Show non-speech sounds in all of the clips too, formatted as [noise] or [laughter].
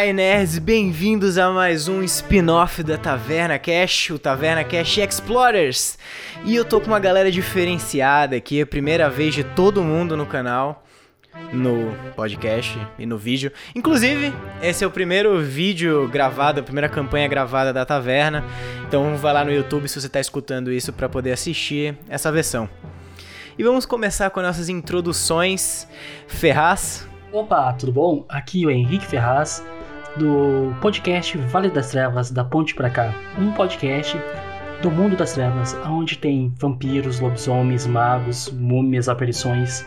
Senpai Nerds, bem-vindos a mais um spin-off da Taverna Cash, o Taverna Cash Explorers. E eu tô com uma galera diferenciada aqui, é a primeira vez de todo mundo no canal, no podcast e no vídeo. Inclusive, esse é o primeiro vídeo gravado, a primeira campanha gravada da Taverna. Então vai lá no YouTube se você tá escutando isso para poder assistir essa versão. E vamos começar com nossas introduções. Ferraz, Opa, tudo bom? Aqui é o Henrique Ferraz, do podcast Vale das Trevas, da Ponte Pra Cá. Um podcast do mundo das trevas, onde tem vampiros, lobisomens, magos, múmias, aparições.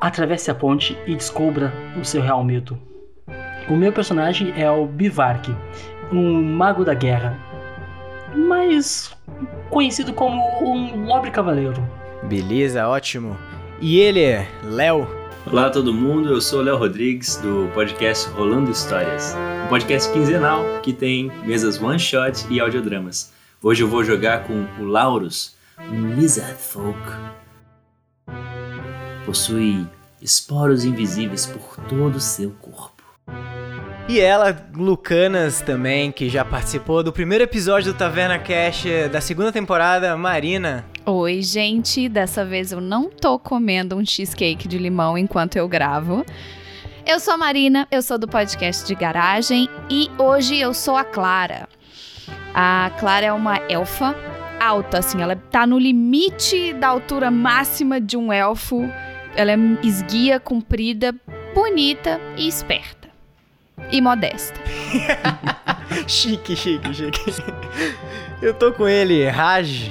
Atravesse a ponte e descubra o seu real mito. O meu personagem é o Bivark, um mago da guerra, mas conhecido como um nobre cavaleiro. Beleza, ótimo. E ele é Léo. Olá todo mundo, eu sou o Léo Rodrigues do podcast Rolando Histórias, um podcast quinzenal que tem mesas one shot e audiodramas. Hoje eu vou jogar com o Laurus, um Lizard Folk. Possui esporos invisíveis por todo o seu corpo. E ela, Lucanas também, que já participou do primeiro episódio do Taverna Cash da segunda temporada, Marina. Oi, gente. Dessa vez eu não tô comendo um cheesecake de limão enquanto eu gravo. Eu sou a Marina, eu sou do podcast de garagem e hoje eu sou a Clara. A Clara é uma elfa alta, assim, ela tá no limite da altura máxima de um elfo. Ela é esguia, comprida, bonita e esperta e modesta. [laughs] chique, chique, chique. Eu tô com ele, Raj.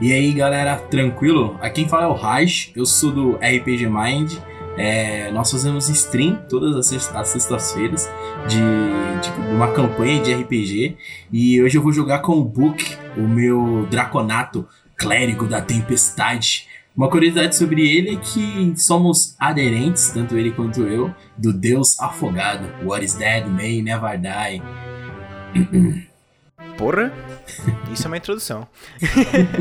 E aí, galera, tranquilo? Aqui quem fala é o Raj, eu sou do RPG Mind. É, nós fazemos stream todas as sextas-feiras de, de, uma campanha de RPG. E hoje eu vou jogar com o Book, o meu Draconato, clérigo da tempestade. Uma curiosidade sobre ele é que somos aderentes, tanto ele quanto eu, do Deus afogado. What is dead may never die. [coughs] Porra, isso é uma introdução. [laughs]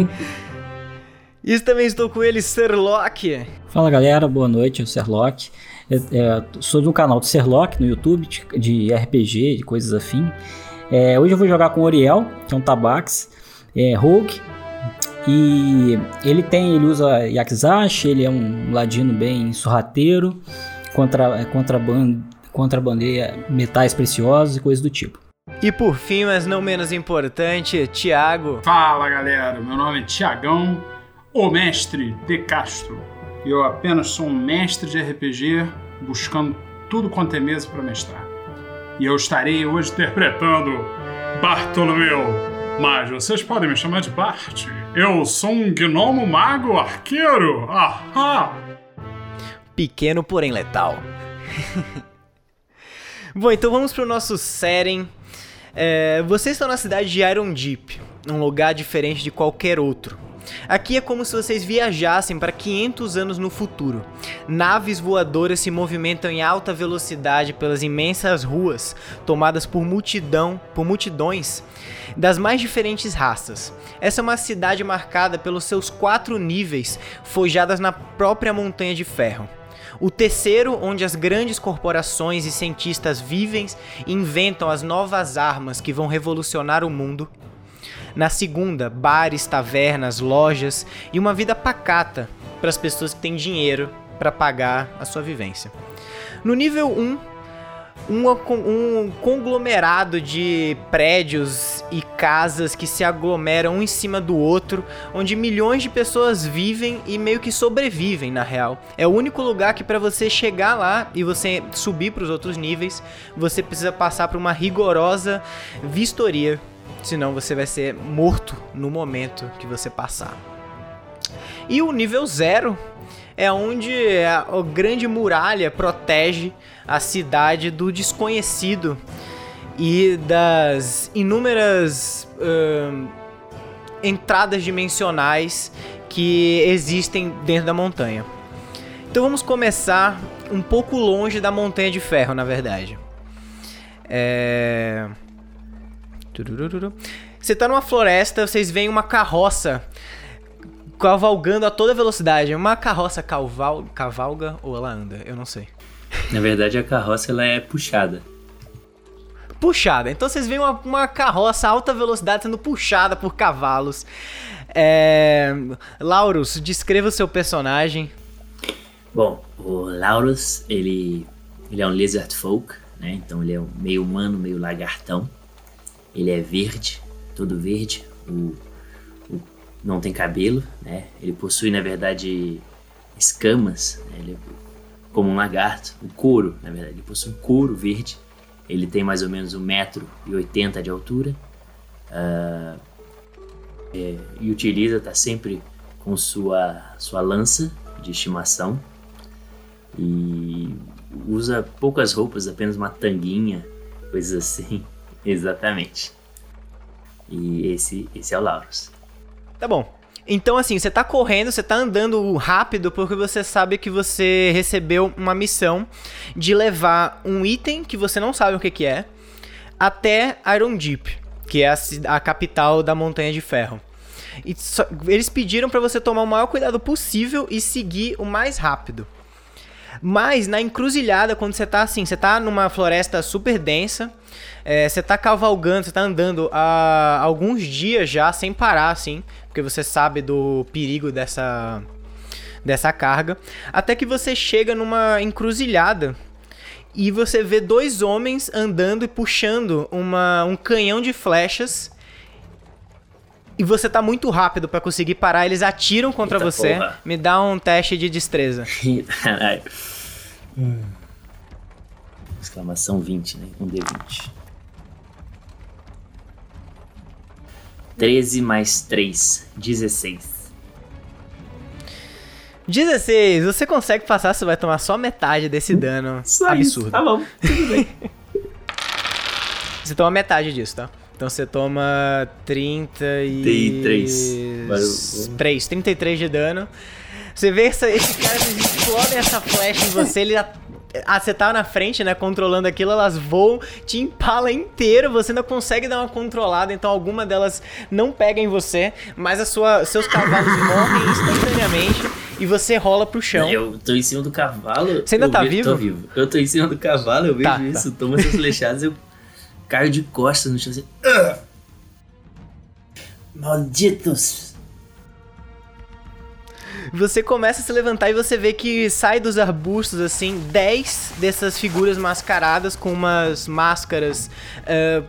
Isso também estou com ele, Serlock. Fala galera, boa noite, eu sou Serlock. É, sou do canal do Serlock no YouTube, de, de RPG, de coisas afim. É, hoje eu vou jogar com o Oriel, que é um Tabax, é, Rogue, e ele tem, ele usa Yakizashi, ele é um ladino bem sorrateiro, contra, contraband, contrabandeia metais preciosos e coisas do tipo. E por fim, mas não menos importante, Tiago. Fala galera, meu nome é Tiagão, o mestre de Castro. Eu apenas sou um mestre de RPG, buscando tudo quanto é mesa para mestrar. E eu estarei hoje interpretando Bartolomeu, mas vocês podem me chamar de Bart. Eu sou um gnomo mago arqueiro. Ahá! Pequeno, porém letal. Bom, então vamos pro nosso setting. É, vocês estão na cidade de Iron Deep, um lugar diferente de qualquer outro. Aqui é como se vocês viajassem para 500 anos no futuro. Naves voadoras se movimentam em alta velocidade pelas imensas ruas, tomadas por multidão, por multidões das mais diferentes raças. Essa é uma cidade marcada pelos seus quatro níveis, forjadas na própria Montanha de Ferro. O terceiro, onde as grandes corporações e cientistas vivem e inventam as novas armas que vão revolucionar o mundo. Na segunda, bares, tavernas, lojas e uma vida pacata para as pessoas que têm dinheiro para pagar a sua vivência. No nível 1, um, um conglomerado de prédios e casas que se aglomeram um em cima do outro, onde milhões de pessoas vivem e meio que sobrevivem na real. É o único lugar que para você chegar lá e você subir para os outros níveis, você precisa passar por uma rigorosa vistoria, senão você vai ser morto no momento que você passar. E o nível zero é onde a, grande muralha protege a cidade do desconhecido e das inúmeras uh, entradas dimensionais que existem dentro da montanha. Então vamos começar um pouco longe da Montanha de Ferro, na verdade. É... Você tá numa floresta, vocês veem uma carroça cavalgando a toda velocidade. Uma carroça caval, cavalga ou ela anda? Eu não sei. Na verdade, a carroça ela é puxada. Puxada. Então vocês veem uma, uma carroça a alta velocidade sendo puxada por cavalos. É... Laurus, descreva o seu personagem. Bom, o Laurus, ele, ele é um lizard folk, né? Então ele é meio humano, meio lagartão. Ele é verde, todo verde. O, o- não tem cabelo, né? Ele possui, na verdade, escamas. né? Ele é como um lagarto. O couro, na verdade, ele possui um couro verde. Ele tem mais ou menos 1,80m de altura. Ah, é, e utiliza, tá sempre com sua, sua lança de estimação. E usa poucas roupas, apenas uma tanguinha, coisas assim. Exatamente. E esse, esse é o Laurus. Tá bom. Então, assim, você tá correndo, você tá andando rápido porque você sabe que você recebeu uma missão de levar um item que você não sabe o que, que é até Iron Deep, que é a, a capital da Montanha de Ferro. Só- eles pediram pra você tomar o maior cuidado possível e seguir o mais rápido. Mas na encruzilhada, quando você tá assim, você tá numa floresta super densa, é, você tá cavalgando, você tá andando há alguns dias já sem parar, assim, porque você sabe do perigo dessa, dessa carga, até que você chega numa encruzilhada e você vê dois homens andando e puxando uma, um canhão de flechas. E você tá muito rápido pra conseguir parar, eles atiram contra Eita você. porra. Me dá um teste de destreza. [laughs] Hum. Exclamação 20, né? Um D20. 13 mais 3, 16. 16, você consegue passar, você vai tomar só metade desse dano Só isso. absurdo. Tá bom, tudo bem. [laughs] Você toma metade disso, tá? Então você toma 30 e... 33. Agora eu vou- 3, 33 de dano. Você vê essa, esse cara, eles explodem essa flecha em você, ele... Ah, você tá na frente, né, controlando aquilo, elas voam, te empala inteiro, você ainda consegue dar uma controlada, então alguma delas não pega em você, mas a sua, seus cavalos [laughs] morrem instantaneamente e você rola pro chão. Eu tô em cima do cavalo. Você ainda eu tá vejo- vivo? Tô vivo. Eu tô em cima do cavalo, eu vejo Tá, tá. isso, tomo essas flechadas, eu caio de costas no chão assim. "Ah!" Malditos! Você começa a se levantar e você vê que sai dos arbustos, assim, 10 dessas figuras mascaradas com umas máscaras. ah,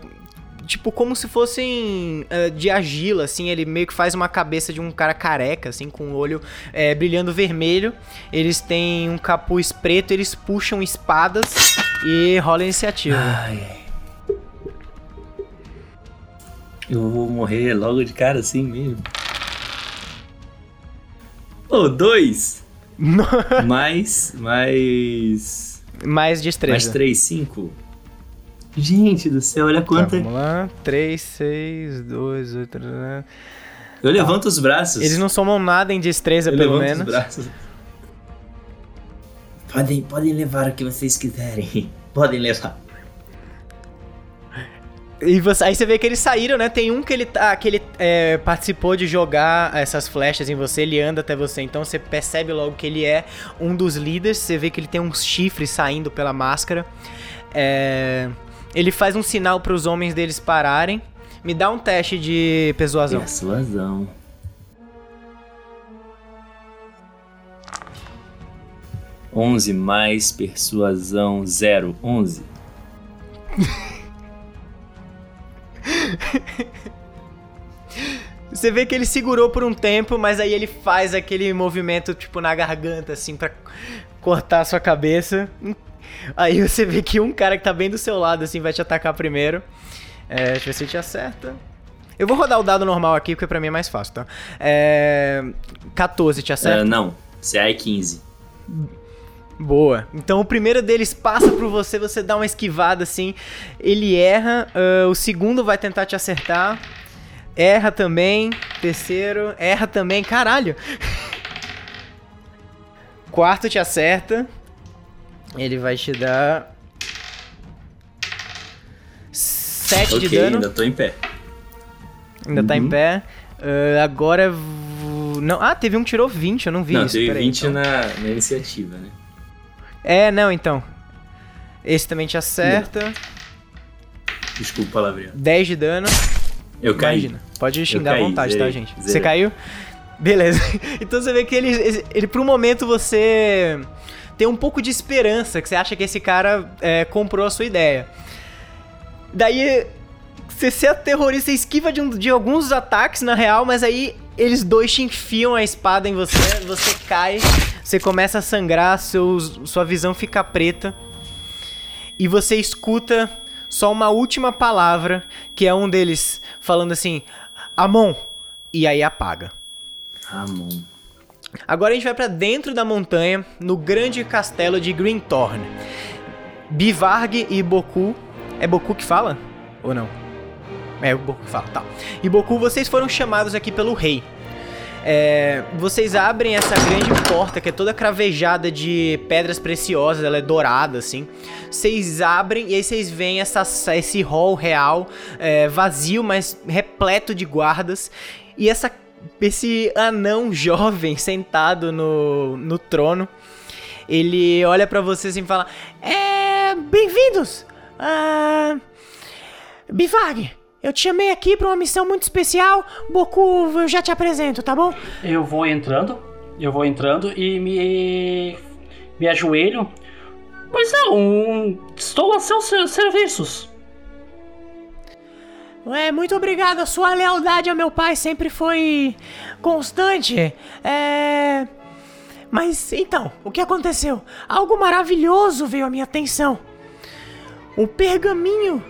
tipo, como se fossem ah, de argila, assim. Ele meio que faz uma cabeça de um cara careca, assim, com o olho eh, brilhando vermelho. Eles têm um capuz preto, eles puxam espadas e rola a iniciativa. Ai. Eu vou morrer logo de cara assim mesmo. Oh, dois! [laughs] mais. Mais. Mais destreza. Mais três, cinco. Gente do céu, olha Tá, quanta. vamos lá. 3, 6, 2, 8. Eu levanto os braços. Eles não somam nada em destreza, Eu pelo levanto menos. os braços. Podem, podem levar o que vocês quiserem. [laughs] Podem levar. E você- aí você vê que eles saíram, né? Tem um que ele, tá- que ele é, participou de jogar essas flechas em você, ele anda até você, então você percebe logo que ele é um dos líderes. Você vê que ele tem uns chifres saindo pela máscara. É, ele faz um sinal para os homens deles pararem. Me dá um teste de persuasão. Persuasão. Onze mais persuasão zero. Onze. [laughs] [laughs] Você vê que ele segurou por um tempo, mas aí ele faz aquele movimento, tipo, na garganta, assim, pra cortar a sua cabeça. Aí você vê que um cara que tá bem do seu lado, assim, vai te atacar primeiro. É, deixa eu ver se te acerta. Eu vou rodar o dado normal aqui, porque pra mim é mais fácil, tá? É... 14, te acerta? não. CA é 15. Boa. Então o primeiro deles passa por você, você dá uma esquivada assim, ele erra. ah, o segundo vai tentar te acertar. Erra também. Terceiro, erra também. Caralho! [laughs] Quarto te acerta. Ele vai te dar. 7 de ok, dano. ainda tô em pé. Ainda tá em Uhum. pé. Ah, agora. Não. Ah, teve um que tirou 20, eu não vi não, isso. teve peraí, 20 então. na, na iniciativa, né? É, não, então. Esse também te acerta. Desculpa o palavreado. 10 de dano. Eu caí. Imagina. Pode xingar caí, à vontade, zerei, tá, gente? Você caiu? Beleza. [laughs] Então você vê que ele, ele, por um momento, você tem um pouco de esperança, que você acha que esse cara é, comprou a sua ideia. Daí, você se aterroriza, você esquiva de, um- de alguns ataques, na real, mas aí eles dois te enfiam a espada em você, você cai, você começa a sangrar, seus, sua visão fica preta. E você escuta só uma última palavra, que é um deles falando assim, Amon, e aí apaga. Ramon. Agora a gente vai pra dentro da montanha, no grande castelo de Greenthorn. Bivarg e Boku. É Boku que fala? Ou não? É o Boku fala, tá. E Boku, vocês foram chamados aqui pelo rei. É, vocês abrem essa grande porta que é toda cravejada de pedras preciosas, ela é dourada assim. Vocês abrem e aí vocês veem essa, esse hall real é, vazio, mas repleto de guardas. E essa, esse anão jovem [laughs] sentado no, no trono, ele olha pra vocês e fala: É. Bem-vindos! Ah. Bivag, eu te chamei aqui pra uma missão muito especial. Boku, eu já te apresento, tá bom? Eu vou entrando, eu vou entrando e me. me ajoelho. Pois não, estou a seus ser- serviços. É, muito obrigado. A sua lealdade ao meu pai sempre foi constante. É. Mas então, o que aconteceu? Algo maravilhoso veio à minha atenção. Um pergaminho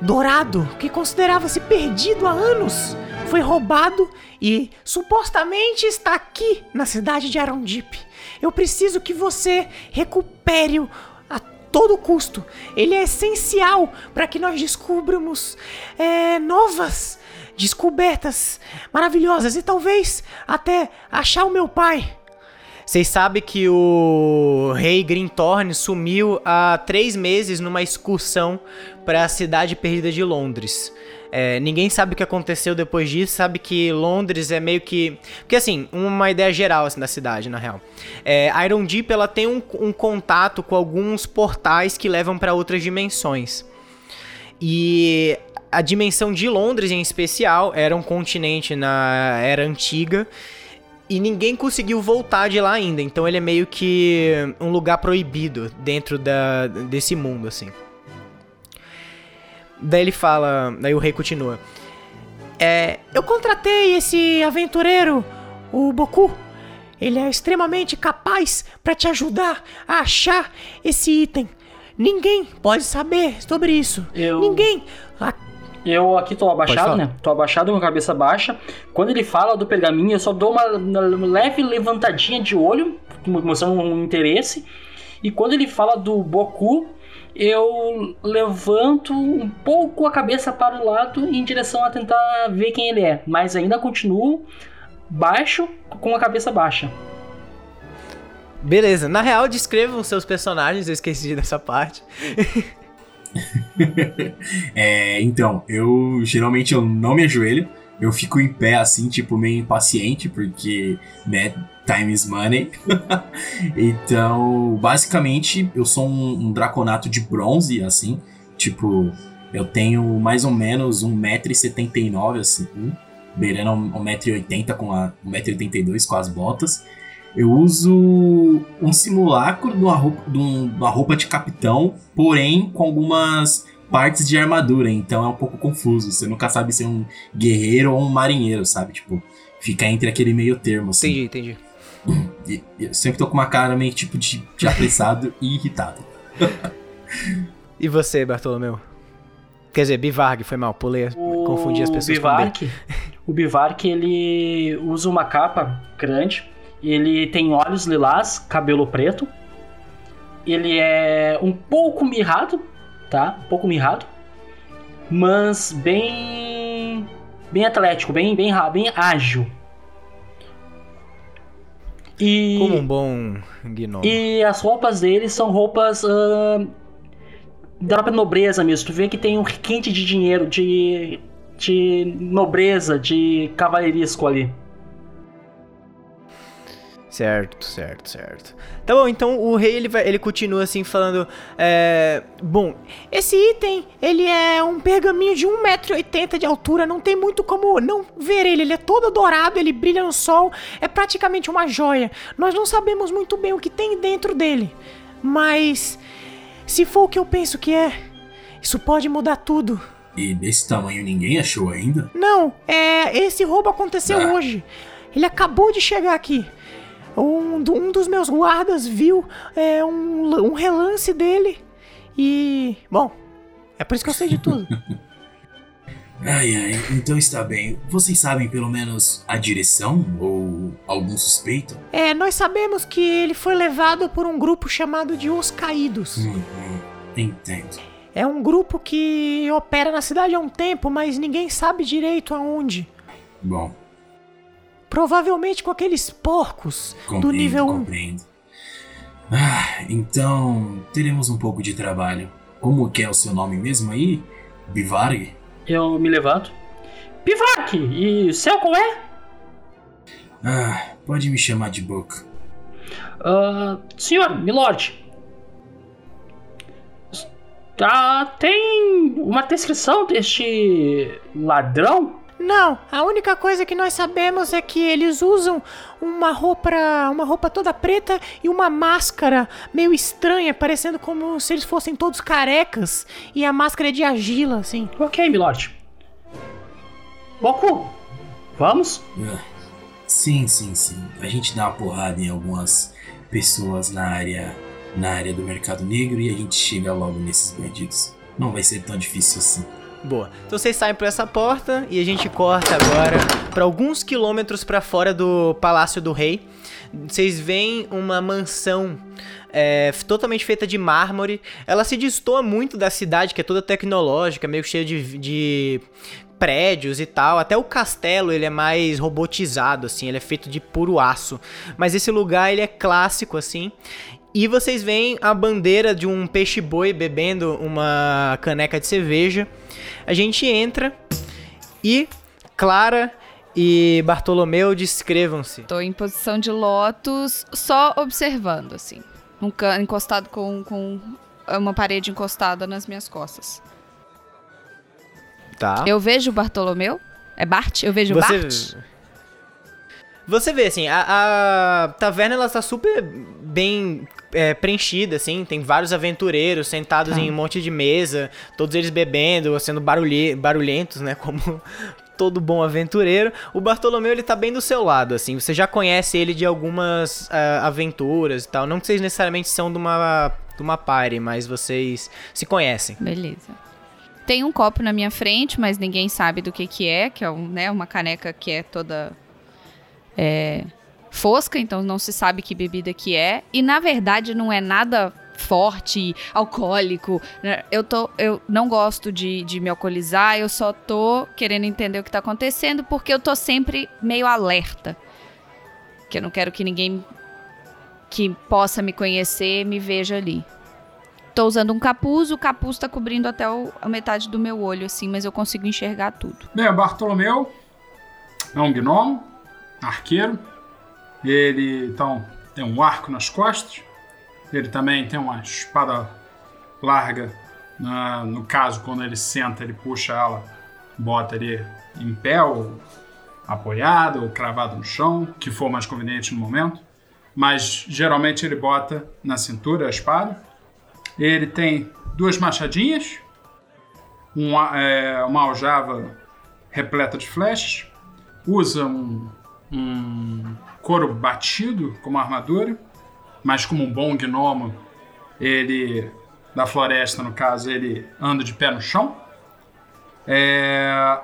dourado que considerava-se perdido há anos foi roubado e supostamente está aqui na cidade de Arondip. Eu preciso que você recupere-o a todo custo. Ele é essencial para que nós descubramos é, novas descobertas maravilhosas e talvez até achar o meu pai. Vocês sabem que o rei Grinthorn sumiu há três meses numa excursão para a cidade perdida de Londres. É, ninguém sabe o que aconteceu depois disso, sabe que Londres é meio que... Porque assim, uma ideia geral assim, da cidade, na real. É, Iron Deep, ela tem um, um contato com alguns portais que levam para outras dimensões. E a dimensão de Londres, em especial, era um continente na era antiga e ninguém conseguiu voltar de lá ainda. Então ele é meio que um lugar proibido dentro da, desse mundo, assim. Daí ele fala, daí o rei continua. É, eu contratei esse aventureiro, o Boku. Ele é extremamente capaz para te ajudar a achar esse item. Ninguém pode saber sobre isso. Eu- Ninguém. Ah, Eu aqui tô abaixado, né? Tô abaixado com a cabeça baixa. Quando ele fala do pergaminho, eu só dou uma, uma leve levantadinha de olho, mostrando um interesse. E quando ele fala do Boku, eu levanto um pouco a cabeça para o lado em direção a tentar ver quem ele é. Mas ainda continuo baixo com a cabeça baixa. Beleza, na real, descrevam seus personagens, eu esqueci [laughs] dessa parte. [laughs] É, então, eu geralmente eu não me ajoelho, eu fico em pé assim, tipo, meio impaciente, porque, né, time is money. [laughs] então, basicamente, eu sou um, um draconato de bronze, assim, tipo, eu tenho mais ou menos 1,79m, assim, beirando 1,80m com a 1,82m com as botas. Eu uso um simulacro de uma roupa, de um- de uma roupa de capitão, porém com algumas partes de armadura, então é um pouco confuso. Você nunca sabe se é um guerreiro ou um marinheiro, sabe? Tipo, fica entre aquele meio termo, assim. Entendi, entendi. Eu sempre tô com uma cara meio tipo de, de apressado e irritado. [laughs] E você, Bartolomeu? Quer dizer, Bivarg, foi mal, pulei, confundi as pessoas com o Bivark, ele usa uma capa grande. Ele tem olhos lilás, cabelo preto. Ele é um pouco mirrado, tá? Um pouco mirrado. Mas bem. Bem atlético, bem, bem, bem ágil. E. Como um bom gnomo. E as roupas dele são roupas ahn, da própria nobreza mesmo. Tu vê que tem um requinte de dinheiro, de, de nobreza, de cavaleirisco ali. Certo, certo, certo. Tá bom, então o rei ele, vai, ele continua assim falando. É, bom, esse item ele é um pergaminho de 1,80m de altura, não tem muito como não ver ele. Ele é todo dourado, ele brilha no sol, é praticamente uma joia. Nós não sabemos muito bem o que tem dentro dele, mas se for o que eu penso que é, isso pode mudar tudo. E desse tamanho ninguém achou ainda? Não, é. Esse roubo aconteceu Ah. hoje. Ele acabou de chegar aqui. Um, um dos meus guardas viu é, um, um relance dele. E. Bom, é por isso que eu sei de tudo. [laughs] Ai, ai, então está bem. Vocês sabem pelo menos a direção ou algum suspeito? é, nós sabemos que ele foi levado por um grupo chamado de Os Caídos. Hum, hum, entendo. É um grupo que opera na cidade há um tempo, mas ninguém sabe direito aonde. Bom, Provavelmente com aqueles porcos do compreendo, nível 1. compreendo. Ah, então teremos um pouco de trabalho. Como que é o seu nome mesmo aí? Bivarg? Eu me levanto. Pivac! E céu qual é? Ah, pode me chamar de Book. Ah, senhor, milord. Ah, tem uma descrição deste ladrão? Não, a única coisa que nós sabemos é que eles usam uma roupa, uma roupa toda preta e uma máscara meio estranha, parecendo como se eles fossem todos carecas e a máscara é de argila, assim. Ok, milord. Boku, vamos? Sim, sim, sim. A gente dá uma porrada em algumas pessoas na área, na área do mercado negro e a gente chega logo nesses bandidos. Não vai ser tão difícil assim. Boa. Então vocês saem por essa porta e a gente corta agora para alguns quilômetros para fora do Palácio do Rei. Vocês veem uma mansão é, totalmente feita de mármore. Ela se destoa muito da cidade, que é toda tecnológica, meio cheia de, de prédios e tal. Até o castelo ele é mais robotizado, assim, ele é feito de puro aço. Mas esse lugar ele é clássico, assim. E vocês veem a bandeira de um peixe-boi bebendo uma caneca de cerveja. A gente entra e Clara e Bartolomeu descrevam-se. Tô em posição de lótus, só observando, assim. Um can- encostado com, com uma parede encostada nas minhas costas. Tá. Eu vejo o Bartolomeu? É Bart? Eu vejo o Você, Bart? Você vê, assim, a, a taverna ela tá super bem é, preenchida, assim, tem vários aventureiros sentados Tá. em um monte de mesa, todos eles bebendo, sendo barulhe, barulhentos, né, [laughs] como todo bom aventureiro. O Bartolomeu, ele tá bem do seu lado, assim, você já conhece ele de algumas ah, aventuras e tal, não que vocês necessariamente são de uma, de uma party, mas vocês se conhecem. Beleza. Tem um copo na minha frente, mas ninguém sabe do que que é, que é um, né, uma caneca que é toda é, fosca, então não se sabe que bebida que é. E na verdade não é nada forte, alcoólico. né? Eu, tô, eu não gosto de, de me alcoolizar, eu só tô querendo entender o que tá acontecendo porque eu tô sempre meio alerta. Que eu não quero que ninguém que possa me conhecer me veja ali. Tô usando um capuz, o capuz tá cobrindo até o- a metade do meu olho, assim, mas eu consigo enxergar tudo. Bem, o Bartolomeu é um gnomo, arqueiro. Ele, então, tem um arco nas costas. Ele também tem uma espada larga. na- no caso, quando ele senta, ele puxa ela, bota ele em pé, ou apoiado, ou cravado no chão, que for mais conveniente no momento. Mas, geralmente, ele bota na cintura a espada. Ele tem duas machadinhas, uma, é, uma aljava repleta de flechas, usa um, um couro batido como armadura, mas como um bom gnomo, ele, da floresta no caso, ele anda de pé no chão. É,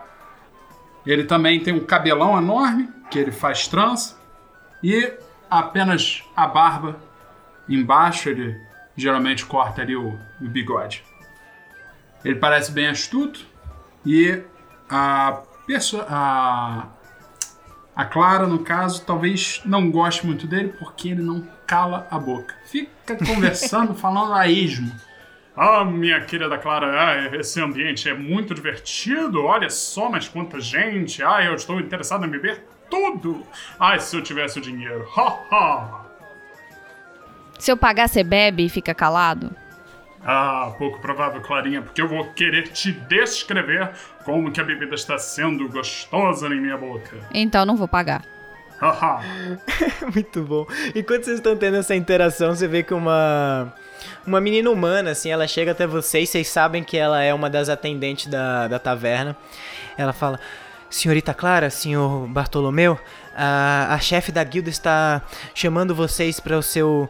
ele também tem um cabelão enorme, que ele faz trança, e apenas a barba embaixo, ele geralmente corta ali o, o bigode. Ele parece bem astuto e a pessoa, a, a Clara, no caso, talvez não goste muito dele porque ele não cala a boca. Fica conversando, [laughs] falando a esmo. Ah, minha querida Clara, ah, esse ambiente é muito divertido. Olha só, mas quanta gente. Ah, eu estou interessado em beber tudo. Ai, se eu tivesse o dinheiro. Ha, ha. Se eu pagar, você bebe e fica calado? Ah, pouco provável, Clarinha, porque eu vou querer te descrever como que a bebida está sendo gostosa em minha boca. Então não vou pagar. [laughs] Muito bom. Enquanto vocês estão tendo essa interação, você vê que uma uma menina humana, assim, ela chega até vocês, vocês sabem que ela é uma das atendentes da, da taverna. Ela fala: Senhorita Clara, senhor Bartolomeu, a, a chefe da guilda está chamando vocês para o seu.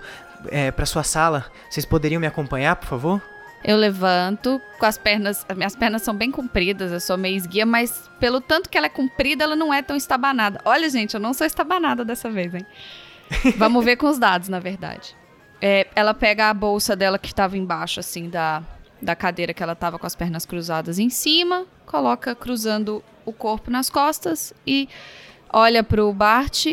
É, para sua sala. Vocês poderiam me acompanhar, por favor? Eu levanto com as pernas. As minhas pernas são bem compridas, eu sou meio esguia, mas pelo tanto que ela é comprida, ela não é tão estabanada. Olha, gente, eu não sou estabanada dessa vez, hein? [laughs] Vamos ver com os dados, na verdade. É, ela pega a bolsa dela que estava embaixo, assim, da, da cadeira que ela estava com as pernas cruzadas em cima, coloca cruzando o corpo nas costas e olha pro Bart,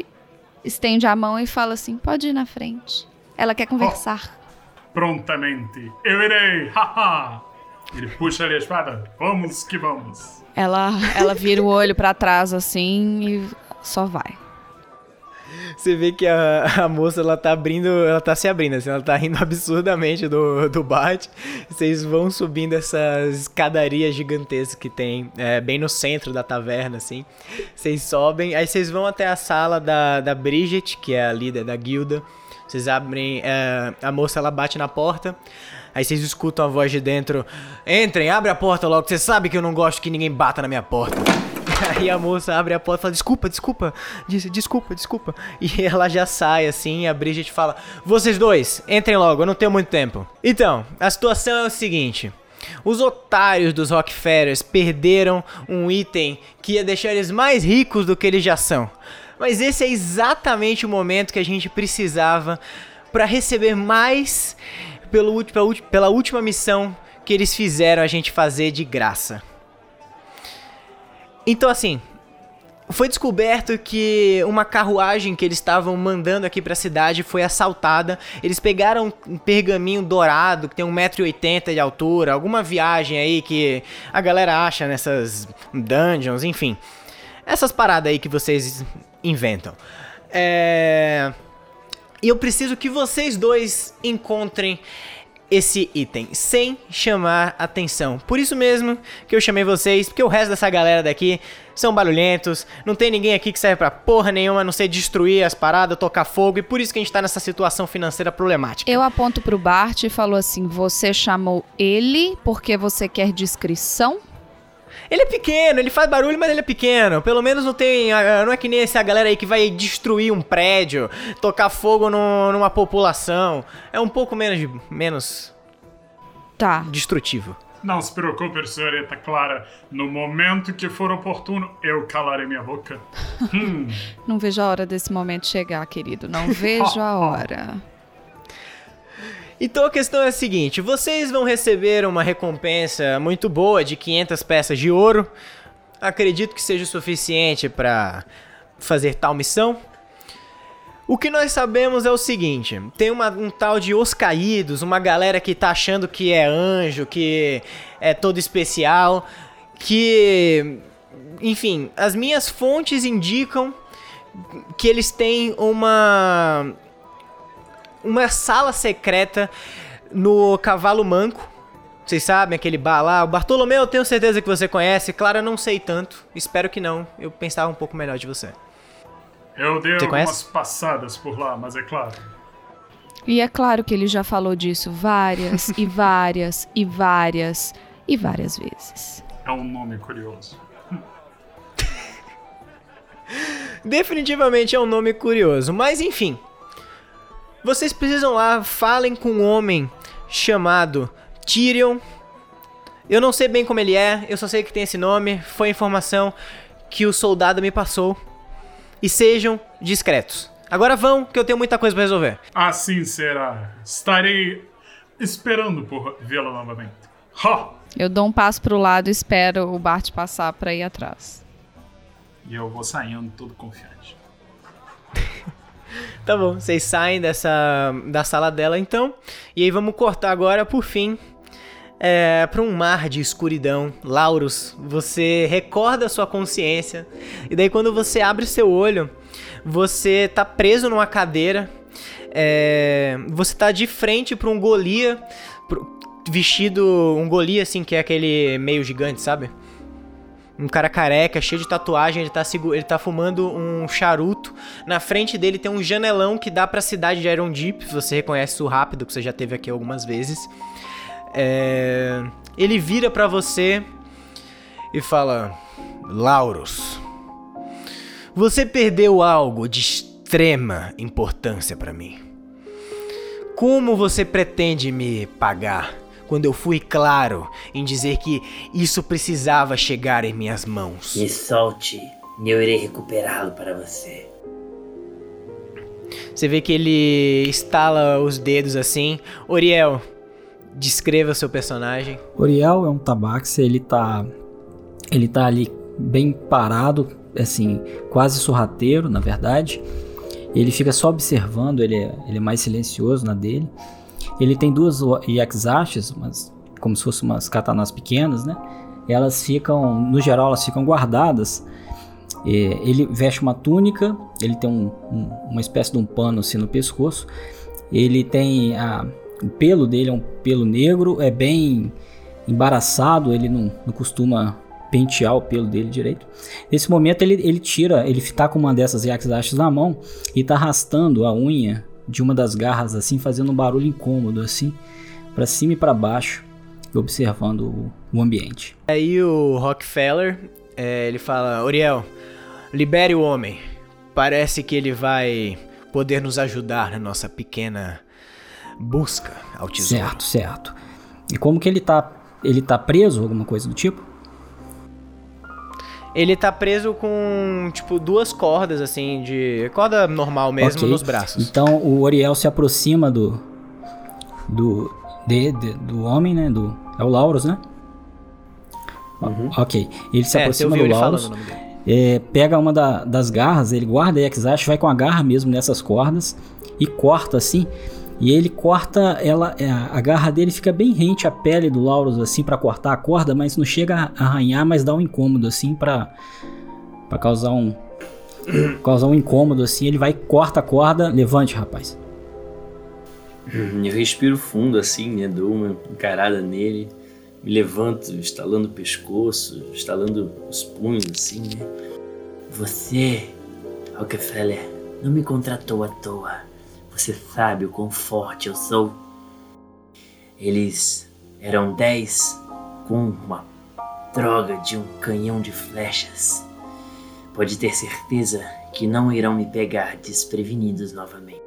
estende a mão e fala assim: pode ir na frente. Ela quer conversar. Prontamente. Eu irei. Haha. Ele puxa ali a espada. Vamos que vamos. Ela, ela vira o olho para trás assim e só vai. Você vê que a, a moça, ela tá abrindo, ela tá se abrindo, assim, ela tá rindo [laughs] absurdamente do, do Bart. Vocês vão subindo essas escadarias gigantescas que tem é, bem no centro da taverna, assim. Vocês sobem, aí vocês vão até a sala da, da Bridget, que é a líder da guilda. Vocês abrem, é, a moça, ela bate na porta. Aí vocês escutam a voz de dentro: Entrem, abre a porta logo, você sabe que eu não gosto que ninguém bata na minha porta. [laughs] Aí a moça abre a porta e fala: Desculpa, desculpa, diz, desculpa, desculpa. E ela já sai assim. A Bridget fala: Vocês dois, entrem logo, eu não tenho muito tempo. Então, a situação é o seguinte. Os otários dos Rockefellers perderam um item que ia deixar eles mais ricos do que eles já são. Mas esse é exatamente o momento que a gente precisava para receber mais pelo, pela, pela última missão que eles fizeram a gente fazer de graça. Então, assim, foi descoberto que uma carruagem que eles estavam mandando aqui para a cidade foi assaltada. Eles pegaram um pergaminho dourado que tem 1,80m de altura, alguma viagem aí que a galera acha nessas dungeons, enfim. Essas paradas aí que vocês inventam. É... E eu preciso que vocês dois encontrem esse item sem chamar atenção. Por isso mesmo que eu chamei vocês, porque o resto dessa galera daqui são barulhentos, não tem ninguém aqui que serve pra porra nenhuma, a não ser destruir as paradas, tocar fogo, e por isso que a gente tá nessa situação financeira problemática. Eu aponto pro Bart e falo assim: você chamou ele porque você quer descrição? Ele é pequeno, ele faz barulho, mas ele é pequeno. Pelo menos não tem. ah, Não é que nem essa galera aí que vai destruir um prédio, tocar fogo no- numa população. É um pouco menos, menos Tá. destrutivo. Não se preocupe, senhorita Clara. No momento que for oportuno, eu calarei minha boca. [laughs] Hum, Não vejo a hora desse momento chegar, querido. Não vejo a [laughs] hora. Então a questão é a seguinte: vocês vão receber uma recompensa muito boa de 500 peças de ouro. Acredito que seja o suficiente para fazer tal missão. O que nós sabemos é o seguinte: tem uma- um tal de Os Caídos, uma galera que tá achando que é anjo, que é todo especial, que. Enfim, as minhas fontes indicam que eles têm uma. Uma sala secreta no Cavalo Manco. Vocês sabem aquele bar lá? O Bartolomeu, eu tenho certeza que você conhece. Clara, não sei tanto. Espero que não. Eu pensava um pouco melhor de você. eu dei Você algumas conhece? passadas por lá, mas é claro. E é claro que ele já falou disso várias e [laughs] várias e várias e várias vezes. É um nome curioso. Definitivamente é um nome curioso, mas enfim. Vocês precisam lá, falem com um homem chamado Tyrion. Eu não sei bem como ele é, eu só sei que tem esse nome, foi a informação que o soldado me passou. E sejam discretos. Agora vão, que eu tenho muita coisa pra resolver. Assim será. Estarei esperando por vê-la novamente. Ha! Eu dou um passo pro lado e espero o Bart passar pra ir atrás. E eu vou saindo todo confiante. [laughs] [laughs] Tá bom, vocês saem dessa da sala dela então. E aí vamos cortar agora, por fim, é, para um mar de escuridão. Laurus, você recorda a sua consciência. E daí, quando você abre seu olho, você tá preso numa cadeira. É, você tá de frente para um Golia. Vestido. Um Golia, assim, que é aquele meio gigante, sabe? Um cara careca, cheio de tatuagem, ele tá, ele tá fumando um charuto. Na frente dele tem um janelão que dá pra cidade de Iron Deep, você reconhece isso rápido, que você já teve aqui algumas vezes. É... Ele vira para você e fala: Lauros, você perdeu algo de extrema importância para mim. Como você pretende me pagar? Quando eu fui claro em dizer que isso precisava chegar em minhas mãos. Me solte e eu irei recuperá-lo para você. Você vê que ele estala os dedos assim. Oriel, descreva seu personagem. Oriel é um tabaxi, ele tá ele tá ali bem parado, assim, quase sorrateiro, na verdade. Ele fica só observando, ele é, ele é mais silencioso na dele. Ele tem duas Yaxashis, umas, como se fossem umas katanas pequenas, né? Elas ficam, no geral, elas ficam guardadas. ele veste uma túnica, ele tem um, um, uma espécie de um pano assim no pescoço. Ele tem a, o pelo dele é um pelo negro, é bem embaraçado, ele não, não costuma pentear o pelo dele direito. Nesse momento ele, ele tira, ele está com uma dessas Yaxashis na mão e está arrastando a unha de uma das garras assim, fazendo um barulho incômodo assim, para cima e para baixo, observando o, ambiente. Aí o Rockefeller, é, ele fala, Oriel, libere o homem. Parece que ele vai poder nos ajudar na nossa pequena busca ao tesouro. Certo, certo. E como que ele tá, ele tá preso, alguma coisa do tipo? Ele tá preso com, tipo, duas cordas, assim, de. corda normal mesmo okay. nos braços. Então o Oriel se aproxima do. do. De, de, do homem, né? Do, é o Lauros, né? Uhum. Ok. Ele se é, aproxima do Lauros. É, pega uma da, das garras, ele guarda a Exash, vai com a garra mesmo nessas cordas e corta assim. E ele corta ela, é, a garra dele fica bem rente à pele do Laurus assim para cortar a corda, mas não chega a arranhar, mas dá um incômodo assim para para causar um [coughs] causar um incômodo assim. Ele vai corta a corda, levante, rapaz. Hum, eu respiro fundo assim, né? Dou uma encarada nele, me levanto, estalando o pescoço, estalando os punhos assim, né? Você, Rockefeller, não me contratou à toa. Você sabe o quão forte eu sou? Eles eram dez com uma droga de um canhão de flechas. Pode ter certeza que não irão me pegar desprevenidos novamente.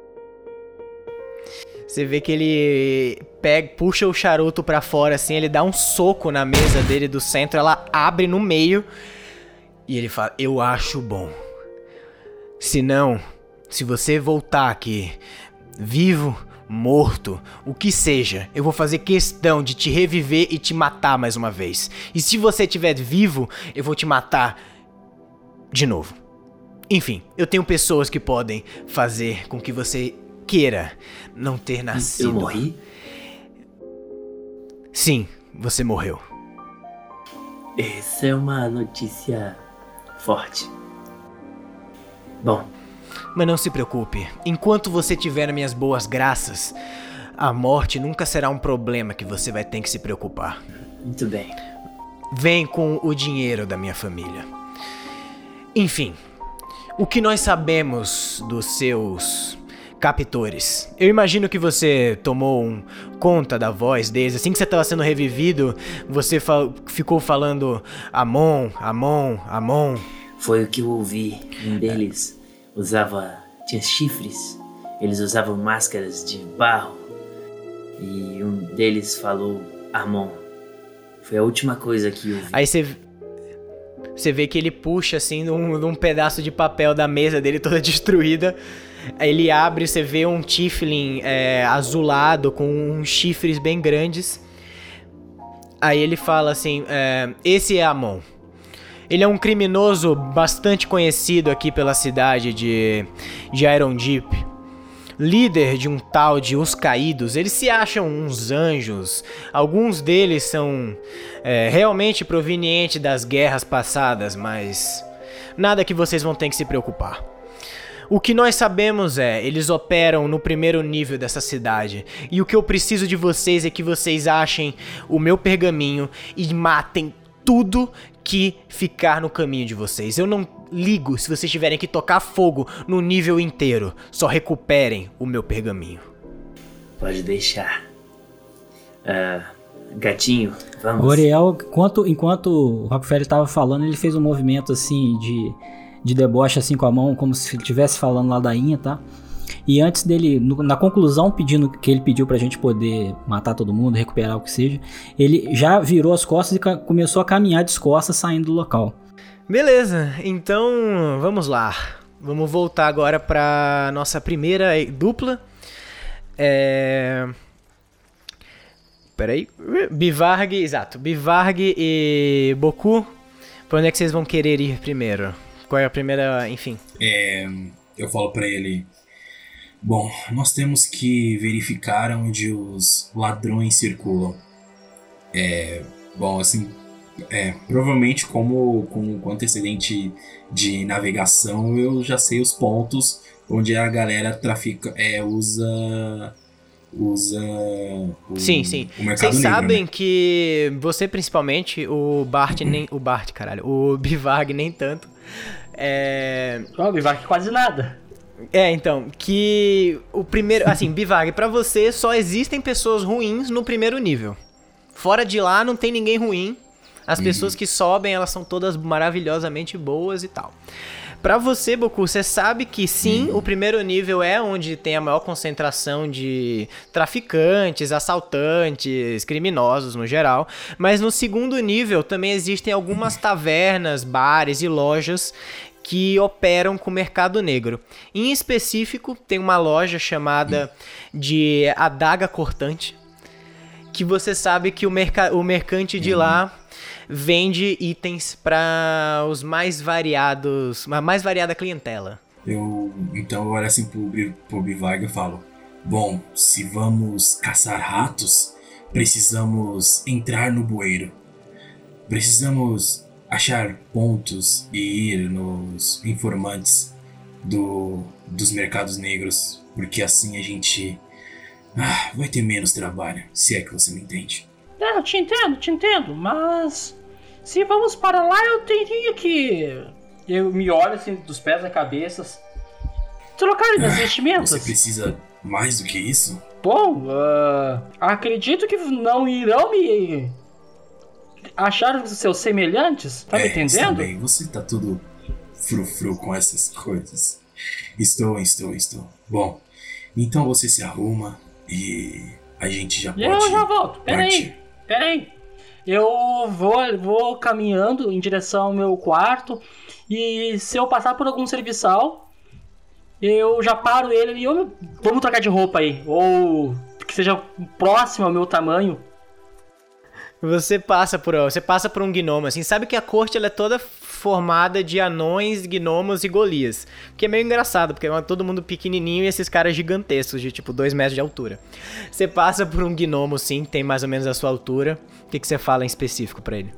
Você vê que ele pega, puxa o charuto para fora assim, ele dá um soco na mesa dele do centro, ela abre no meio e ele fala: "Eu acho bom. Se não, se você voltar aqui vivo, morto, o que seja, eu vou fazer questão de te reviver e te matar mais uma vez. E se você estiver vivo, eu vou te matar de novo. Enfim, eu tenho pessoas que podem fazer com que você queira não ter nascido. Eu morri? Sim, você morreu. Essa é uma notícia forte. Bom, mas não se preocupe, enquanto você tiver minhas boas graças, a morte nunca será um problema que você vai ter que se preocupar. Muito bem. Vem com o dinheiro da minha família. Enfim, o que nós sabemos dos seus captores? Eu imagino que você tomou um conta da voz deles. Assim que você estava sendo revivido, você ficou falando Amon, Amon, Amon. Foi o que eu ouvi. Um deles usava tinha chifres, eles usavam máscaras de barro e um deles falou Amon. Foi a última coisa que eu vi. Aí você você vê que ele puxa assim num, num pedaço de papel da mesa dele toda [laughs] destruída. Ele abre, você vê um Tiflin é, azulado com uns chifres bem grandes. Aí ele fala assim: é, Esse é Amon. Ele é um criminoso bastante conhecido aqui pela cidade de, de Iron Deep. líder de um tal de Os Caídos. Eles se acham uns anjos. Alguns deles são é, realmente provenientes das guerras passadas, mas nada que vocês vão ter que se preocupar. O que nós sabemos é, eles operam no primeiro nível dessa cidade. E o que eu preciso de vocês é que vocês achem o meu pergaminho e matem tudo que ficar no caminho de vocês. Eu não ligo se vocês tiverem que tocar fogo no nível inteiro. Só recuperem o meu pergaminho. Pode deixar. Ah, gatinho, vamos. O Oriel, enquanto, enquanto o Rockefeller estava falando, ele fez um movimento assim de, de deboche assim com a mão, como se estivesse falando ladainha, tá? E antes dele, no- na conclusão, pedindo que ele pediu pra gente poder matar todo mundo, recuperar o que seja, ele já virou as costas e ca- começou a caminhar de costas saindo do local. Beleza, então vamos lá. Vamos voltar agora pra nossa primeira dupla. É. Peraí. Bivarg, exato. Bivarg e Boku. Pra onde é que vocês vão querer ir primeiro? Qual é a primeira. Enfim. É, eu falo pra ele. Bom, nós temos que verificar onde os ladrões circulam. É, bom, assim, é, provavelmente como com, com antecedente de navegação eu já sei os pontos onde a galera trafica, é, usa usa o, Sim, sim. o mercado Vocês negro, sabem né? que você, principalmente, o Bart [clears throat] nem. O Bart, caralho. O [laughs] Bivarg nem tanto. É. Ó, Bivac quase nada. É, então, que o primeiro, assim, [laughs] Bivag, pra você só existem pessoas ruins no primeiro nível. Fora de lá não tem ninguém ruim. As pessoas que sobem, elas são todas maravilhosamente boas e tal. Pra você, Boku, você sabe que sim, o primeiro nível é onde tem a maior concentração de traficantes, assaltantes, criminosos no geral. Mas no segundo nível também existem algumas tavernas, bares e lojas que operam com o mercado negro. Em específico, tem uma loja chamada de Adaga Cortante, que você sabe que o, merca o mercante de lá vende itens para os mais variados, a mais variada clientela. Eu então eu olho assim pro, pro Bivag e falo: Bom, se vamos caçar ratos, precisamos entrar no bueiro. Precisamos achar pontos e ir nos informantes do, dos mercados negros, porque assim a gente ah, vai ter menos trabalho, se é que você me entende. É, eu te entendo, te entendo, mas se vamos para lá, eu teria que. Eu me olho assim dos pés à cabeça. Trocar minhas vestimentas. Você precisa mais do que isso? Bom, ah, acredito que não irão me achar os seus semelhantes. Tá me É, está entendendo? bem, você tá tudo frufru com essas coisas. Estou, estou, estou. Bom, então você se arruma e a gente já E pode. eu já volto. Peraí, peraí. Eu vou, vou caminhando em direção ao meu quarto e se eu passar por algum serviçal, eu já paro ele e eu, vamos trocar de roupa aí. Ou que seja próximo ao meu tamanho. Você passa por, você passa por um gnomo, assim, sabe que a corte ela é toda formada de anões, gnomos e golias. Que é meio engraçado, porque é todo mundo pequenininho e esses caras gigantescos, de tipo 2 metros de altura. Você passa por um gnomo, sim, que tem mais ou menos a sua altura. O que, que você fala em específico pra ele?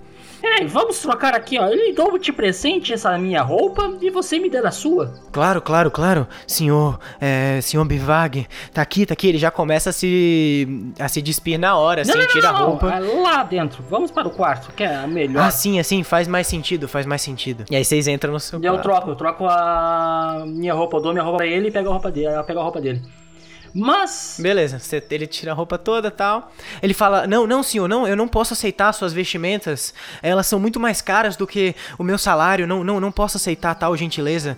Ei, vamos trocar aqui, ó. Ele dou de presente essa minha roupa e você me der a sua. Claro, claro, claro. Senhor, é, senhor Bivag, tá aqui, tá aqui. Ele já começa a se, a se despir na hora, assim, tira a não, roupa. é lá dentro. Vamos para o quarto, que é a melhor. Ah, sim, assim, faz mais sentido, faz mais sentido. E aí vocês entram no seu E eu troco, eu troco a minha roupa, eu dou minha roupa pra ele e pego a roupa dele, eu pego a roupa dele. Mas Beleza, você- ele tira a roupa toda e tal. Ele fala: Não, não, senhor, não, eu não posso aceitar suas vestimentas. Elas são muito mais caras do que o meu salário. Não, não, não posso aceitar tal gentileza.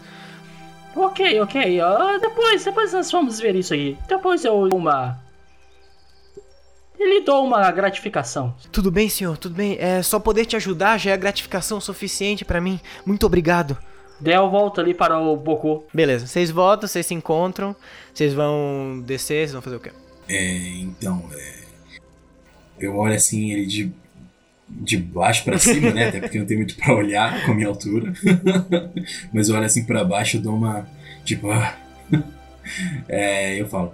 Ok, ok. ah, depois, depois nós vamos ver isso aí. Depois eu dou uma. Ele dou uma gratificação. Tudo bem, senhor, tudo bem. É só poder te ajudar já é gratificação suficiente pra mim. Muito obrigado. Daí eu volto ali para o Boku. Beleza, vocês voltam, vocês se encontram. Vocês vão descer, vocês vão fazer o quê? É, então, é, eu olho assim ele de, de baixo pra cima, né? Até porque não tem muito pra olhar com a minha altura. [laughs] Mas eu olho assim pra baixo e dou uma. Tipo, [laughs] É, eu falo,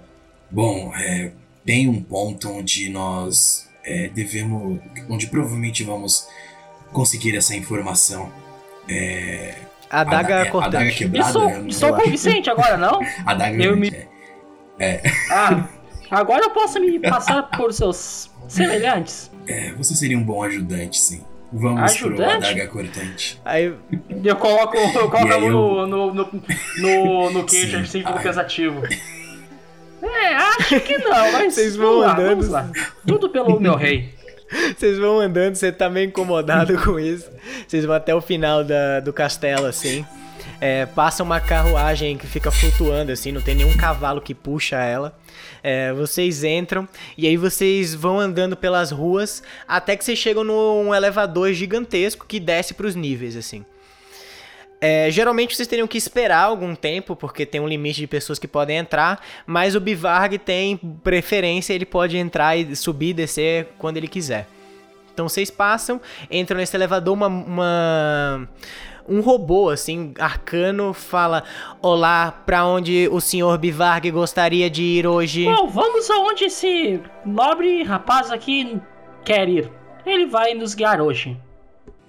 bom, é, tem um ponto onde nós é, devemos, onde provavelmente vamos conseguir essa informação. É, A adaga é, cortante. adaga quebrada. Estou, eu não- acho. Vicente agora, não? [laughs] Adaga Eu grande, me- é. Ah, [laughs] agora eu posso me passar por seus semelhantes. É, você seria um bom ajudante, sim. Vamos pro Ajudante? adaga cortante. Aí, Eu coloco, eu coloco a eu- no, no, no, no, [laughs] no queixo, Sim. assim, fico Ai. pensativo. É, acho que não, mas. Vocês vão lá, andando. vamos lá. Tudo pelo meu rei. Vocês vão andando, você tá meio incomodado com isso. Vocês vão até o final da, do castelo, assim. É, passa uma carruagem que fica flutuando, assim, não tem nenhum cavalo que puxa ela. É, vocês entram e aí vocês vão andando pelas ruas até que vocês chegam num elevador gigantesco que desce pros níveis, assim. É, geralmente vocês teriam que esperar algum tempo, porque tem um limite de pessoas que podem entrar, mas o Bivarg tem preferência, ele pode entrar e subir e descer quando ele quiser. Então vocês passam, entram nesse elevador, uma, uma- um robô assim, arcano, fala: Olá, pra onde o senhor Bivarg gostaria de ir hoje? Bom, vamos aonde esse nobre rapaz aqui quer ir. Ele vai nos guiar hoje.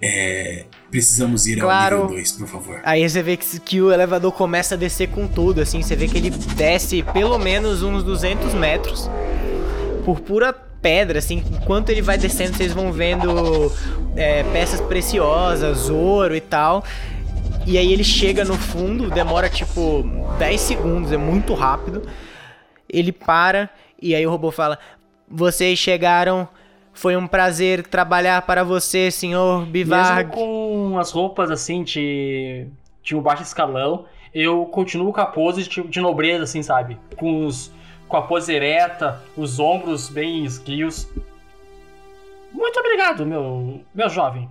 É, precisamos ir Claro. ao nível 2, por favor. Aí você vê que, que o elevador começa a descer com tudo, assim, você vê que ele desce pelo menos uns 200 metros por pura pedra, assim, enquanto ele vai descendo vocês vão vendo é, peças preciosas, ouro e tal. E aí ele chega no fundo, demora tipo 10 segundos, é muito rápido. Ele para e aí o robô fala: Vocês chegaram, foi um prazer trabalhar para você, senhor Bivarg. Mesmo com as roupas assim de, de um baixo escalão, eu continuo com a pose de, de nobreza, assim, sabe? Com, os, com a pose ereta, os ombros bem esguios. Muito obrigado, meu, meu jovem.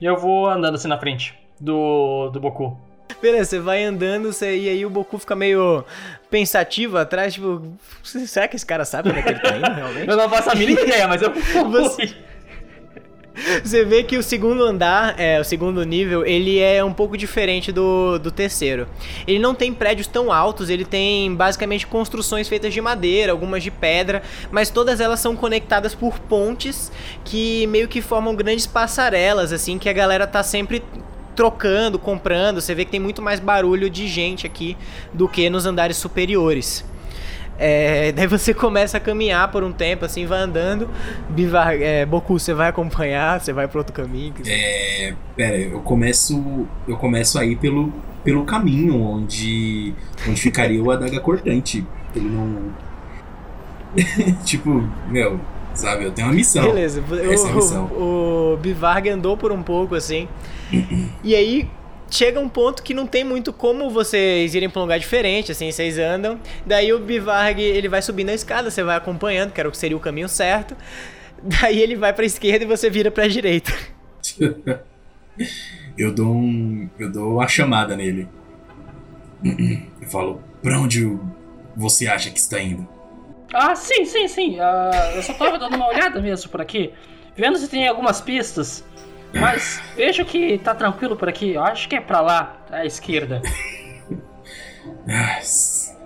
E eu vou andando assim na frente do, do Boku. [laughs] Beleza, você vai andando você- e aí o Boku fica meio pensativo atrás, tipo, será que esse cara sabe onde é que ele tá indo [laughs] realmente? Eu não faço a mínima ideia, mas eu [laughs] Você- Você vê que o segundo andar, é, o segundo nível, ele é um pouco diferente do, do terceiro. Ele não tem prédios tão altos, ele tem basicamente construções feitas de madeira, algumas de pedra, mas todas elas são conectadas por pontes que meio que formam grandes passarelas, assim, que a galera tá sempre trocando, comprando. Você vê que tem muito mais barulho de gente aqui do que nos andares superiores. É, [laughs] daí você começa a caminhar por um tempo, assim, vai andando. Bivar, é, Boku, você vai acompanhar, você vai pro outro caminho. que- É, pera, eu começo, eu começo a ir pelo, pelo caminho onde, onde ficaria o adaga cortante. Ele não. [laughs] tipo, meu, sabe, eu tenho uma missão. Beleza, Essa é a [laughs] missão. o, o Bivarg andou por um pouco, assim. E aí chega um ponto que não tem muito como vocês irem pra um lugar diferente, assim, vocês andam. Daí o Bivarg, ele vai subindo a escada, você vai acompanhando, que era o que seria o caminho certo. Daí ele vai pra esquerda e você vira pra direita. [laughs] Eu dou um. Eu dou a chamada nele. Eu falo, pra onde você acha que está indo? Ah, sim, sim, sim. Ah, eu só tava dando uma olhada mesmo por aqui, vendo se tem algumas pistas. Mas vejo que tá tranquilo por aqui. Eu acho que é pra lá, à esquerda. [laughs]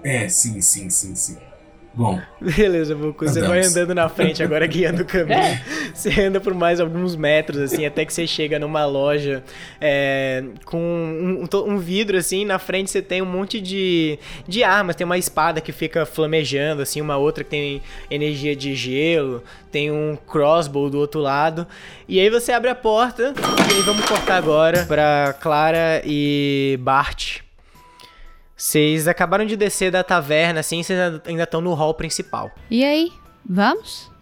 É, sim, sim, sim, sim. Bom, Beleza, Boku, você vai andando na frente agora guiando o caminho. É. Você anda por mais alguns metros, assim, até que você chega numa loja é, com um, um vidro, assim, na frente você tem um monte de, de armas. Tem uma espada que fica flamejando, assim, uma outra que tem energia de gelo, tem um crossbow do outro lado. E aí você abre a porta, e aí vamos cortar agora pra Clara e Bart. Vocês acabaram de descer da taverna, assim, vocês ainda estão no hall principal. E aí, vamos?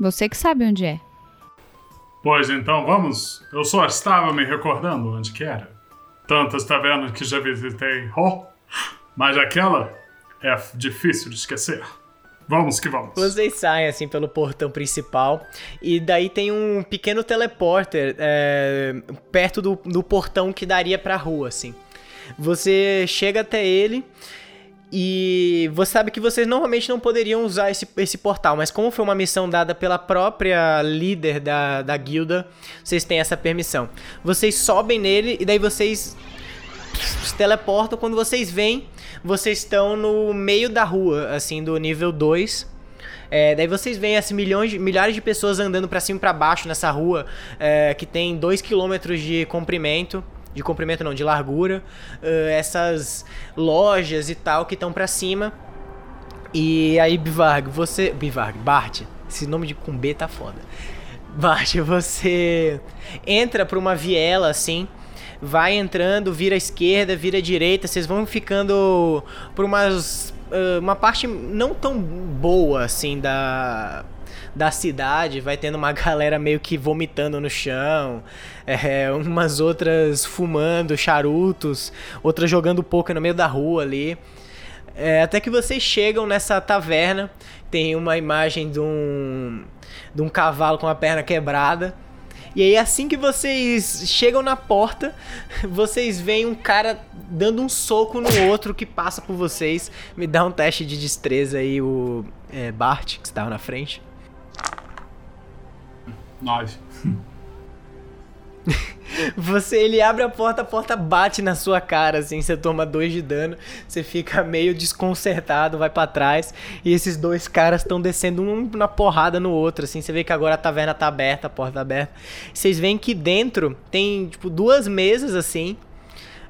Você que sabe onde é. Pois então, vamos. Eu só estava me recordando onde que era. Tantas tavernas que já visitei. Oh, mas aquela é difícil de esquecer. Vamos que vamos. Vocês saem assim pelo portão principal e daí tem um pequeno teleporter é, perto do, do portão que daria pra rua, assim. Você chega até ele e você sabe que vocês normalmente não poderiam usar esse, esse portal, mas como foi uma missão dada pela própria líder da, da guilda, vocês têm essa permissão. Vocês sobem nele e daí vocês se teleportam. Quando vocês vêm, vocês estão no meio da rua, assim, do nível 2. É, daí vocês veem assim, milhões de, milhares de pessoas andando pra cima e pra baixo nessa rua é, que tem 2 km de comprimento. De comprimento não, de largura. É, essas lojas e tal que estão pra cima. E aí, Bivarg, você. Bivarg, Bart, esse nome de com B tá foda. Bart, você entra pra uma viela assim vai entrando, vira à esquerda, vira à direita, vocês vão ficando por umas uh, uma parte não tão boa assim da da cidade, vai tendo uma [laughs] galera meio que vomitando no chão, é, umas outras fumando charutos, outras jogando poker no meio da rua ali. É, até que vocês chegam nessa taverna, tem uma imagem de um, de um cavalo com a perna quebrada. E aí, assim que vocês chegam na porta, [laughs] vocês veem um cara dando um soco no outro que passa por vocês. Me dá um teste de destreza aí, o é, Bart, que estava na frente. Nove. [laughs] Você, ele abre a porta, a porta bate na sua cara, assim, você toma dois de dano, você fica meio desconcertado, vai para trás, e esses dois caras estão descendo um na porrada no outro, assim, você vê que agora a taverna tá aberta, a porta tá aberta. Vocês veem que dentro tem, tipo, duas mesas, assim,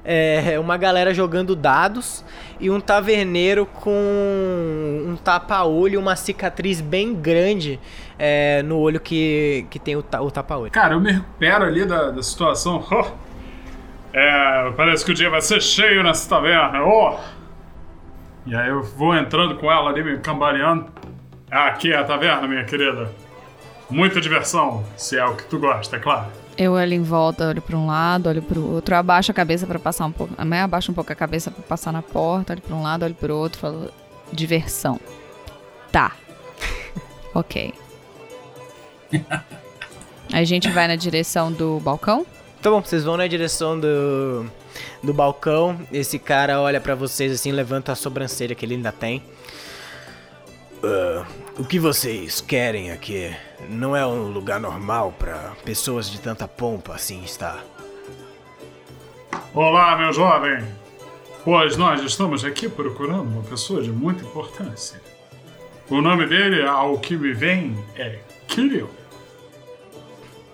é, uma galera jogando dados e um taverneiro com um tapa-olho uma cicatriz bem grande é, no olho que, que tem o, o tapa-olho. Cara, eu me recupero ali da, da situação. [laughs] Oh. É, parece que o dia vai ser cheio nessa taverna. Oh. E aí eu vou entrando com ela ali, me cambaleando. Aqui é a taverna, minha querida. Muita diversão, se é o que tu gosta, é claro. Eu olho em volta, olho para um lado, olho para o outro, abaixo a cabeça para passar um pouco, né? abaixo um pouco a cabeça para passar na porta, olho para um lado, olho para o outro, falo diversão. Tá. [laughs] ok. a gente vai na direção do balcão? Tá bom, vocês vão na direção do do balcão. Esse cara olha para vocês assim, levanta a sobrancelha que ele ainda tem. Uh, o que vocês querem aqui não é um lugar normal para pessoas de tanta pompa assim estar. Olá, meu jovem. Pois nós estamos aqui procurando uma pessoa de muita importância. O nome dele, ao que me vem, é Kyrion.